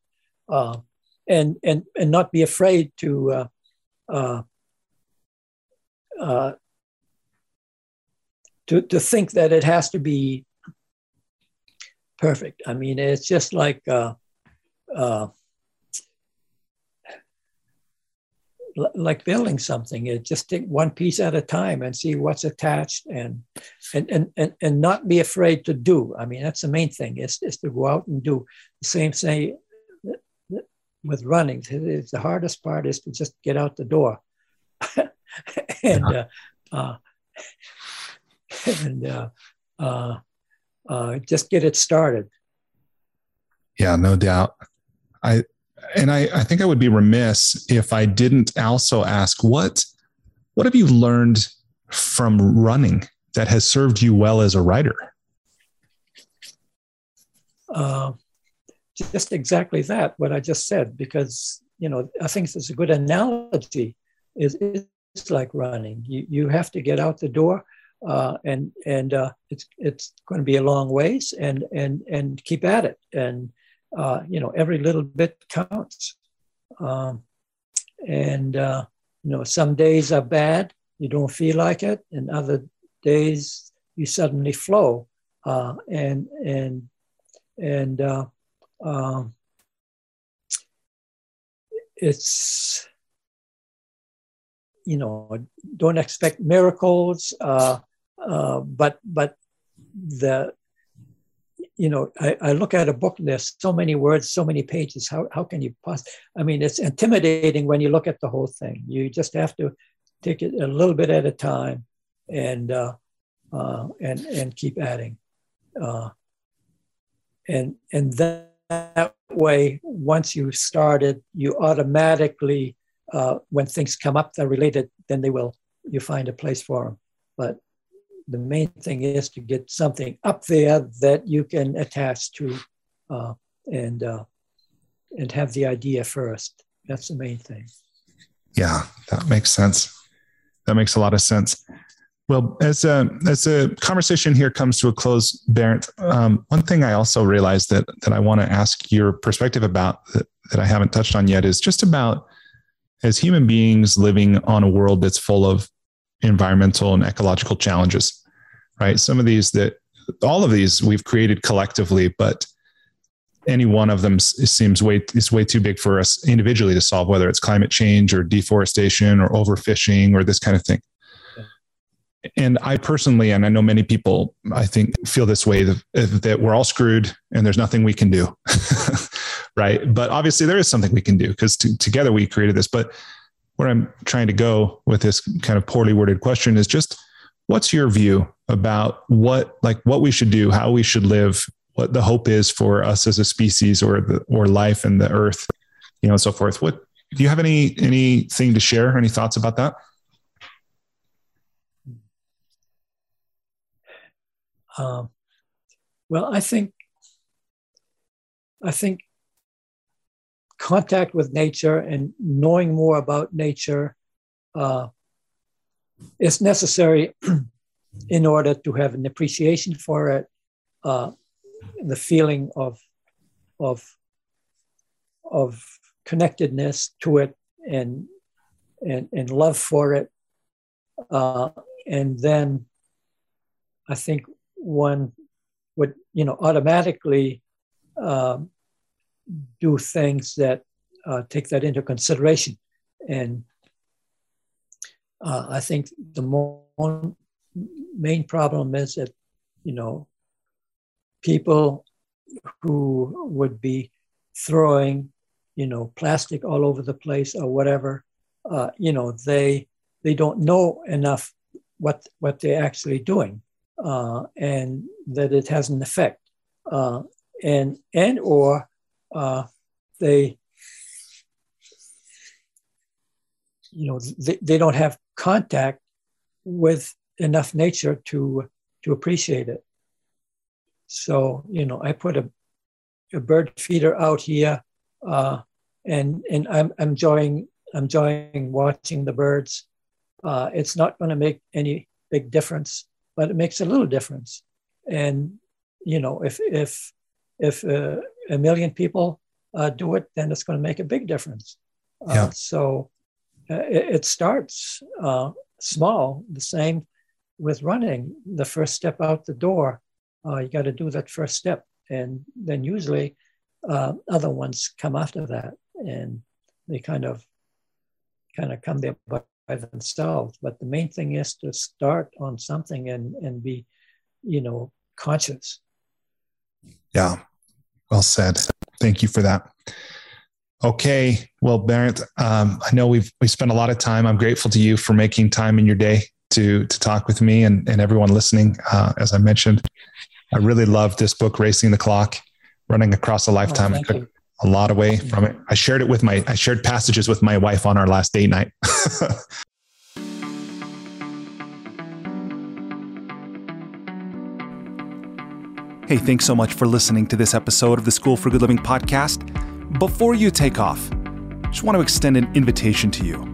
S1: uh, and and and not be afraid to uh, uh, uh, to to think that it has to be perfect. I mean, it's just like uh, uh, like building something. It just take one piece at a time and see what's attached and and and and, and not be afraid to do. I mean, that's the main thing is, is to go out and do. The same thing with running. The hardest part is to just get out the door. and uh, uh, and uh, uh, uh, just get it started.
S2: Yeah, no doubt. I and I, I think I would be remiss if I didn't also ask what what have you learned from running that has served you well as a writer?
S1: Uh, just exactly that, what I just said, because you know I think it's a good analogy. Is it's like running. You you have to get out the door, uh, and and uh, it's it's going to be a long ways, and and and keep at it, and uh, you know every little bit counts, um, and uh, you know some days are bad, you don't feel like it, and other days you suddenly flow, uh, and and and uh, um, it's you know don't expect miracles uh, uh, but but the you know I, I, look at a book there's so many words so many pages how, how can you possibly i mean it's intimidating when you look at the whole thing. You just have to take it a little bit at a time and uh, uh and and keep adding uh, and and that way once you started you automatically uh, when things come up that are related, then they will, you find a place for them. But the main thing is to get something up there that you can attach to uh, and, uh, and have the idea first. That's the main thing.
S2: Yeah, that makes sense. That makes a lot of sense. Well, as a as a conversation here comes to a close, Bernd, um, one thing I also realized that that I want to ask your perspective about that, that I haven't touched on yet is just about as human beings living on a world that's full of environmental and ecological challenges, right? Some of these that all of these we've created collectively, but any one of them seems way is way too big for us individually to solve, whether it's climate change or deforestation or overfishing or this kind of thing. And I personally, and I know many people, I think feel this way that, we're all screwed and there's nothing we can do. right? But obviously, there is something we can do because together we created this. But where I'm trying to go with this kind of poorly worded question is just what's your view about what like what we should do, how we should live, what the hope is for us as a species or the or life and the earth, you know, and so forth. What do you have any anything to share? Any thoughts about that?
S1: Um, well, I think I think contact with nature and knowing more about nature uh, is necessary in order to have an appreciation for it, uh, the feeling of of of connectedness to it and and, and love for it. Uh, and then I think one would, you know, automatically um, do things that uh, take that into consideration. And uh, I think the more, main problem is that, you know, people who would be throwing, you know, plastic all over the place or whatever, uh, you know, they they don't know enough what what they're actually doing, uh, and that it has an effect, uh, and and or uh, they you know they, they don't have contact with enough nature to to appreciate it. So you know i put a, a bird feeder out here uh, and and i'm enjoying I'm enjoying watching the birds. Uh, it's not going to make any big difference but it makes a little difference and you know if if if uh, a million people uh, do it then it's going to make a big difference uh, yeah. so uh, it, it, starts uh, small. The same with running. The first step out the door, uh, you got to do that first step, and then usually uh, other ones come after that, and they kind of kind of come there by, by themselves. But the main thing is to start on something and and be, you know, conscious.
S2: Yeah, well said. Thank you for that. Okay. Well, Bernd, um, I know we've we spent a lot of time. I'm grateful to you for making time in your day to to talk with me and, and everyone listening. Uh, as I mentioned, I really love this book, Racing the Clock, running across a oh, lifetime. Oh, a lot away from it. I shared it with my I shared passages with my wife on our last date night. hey, thanks so much for listening to this episode of the School for Good Living podcast. Before you take off, I just want to extend an invitation to you.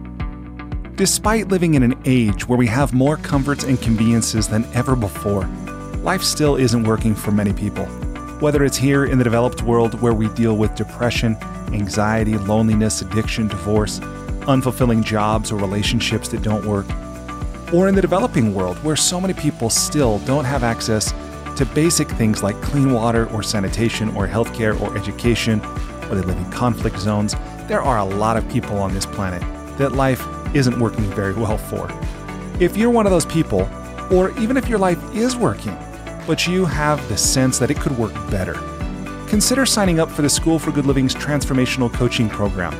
S2: Despite living in an age where we have more comforts and conveniences than ever before, life still isn't working for many people. Whether it's here in the developed world where we deal with depression, anxiety, loneliness, addiction, divorce, unfulfilling jobs or relationships that don't work, or in the developing world where so many people still don't have access to basic things like clean water or sanitation or healthcare or education or they live in conflict zones. There are a lot of people on this planet that life isn't working very well for. If you're one of those people, or even if your life is working, but you have the sense that it could work better, consider signing up for the School for Good Living's transformational coaching program.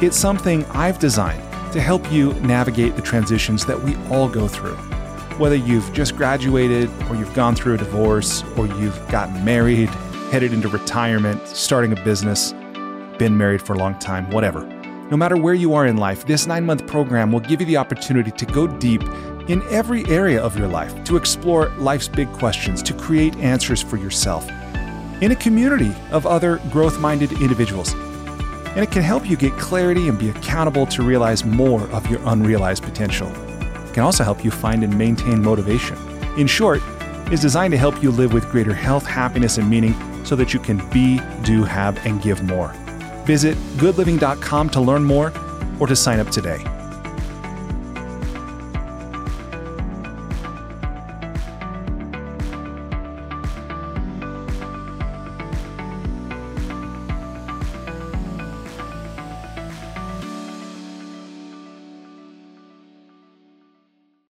S2: It's something I've designed to help you navigate the transitions that we all go through. Whether you've just graduated, or you've gone through a divorce, or you've gotten married, headed into retirement, starting a business, been married for a long time, whatever. No matter where you are in life, this nine month program will give you the opportunity to go deep in every area of your life, to explore life's big questions, to create answers for yourself in a community of other growth minded individuals. And it can help you get clarity and be accountable to realize more of your unrealized potential. It can also help you find and maintain motivation. In short, it's designed to help you live with greater health, happiness, and meaning so that you can be, do, have, and give more. Visit goodliving.com to learn more or to sign up today.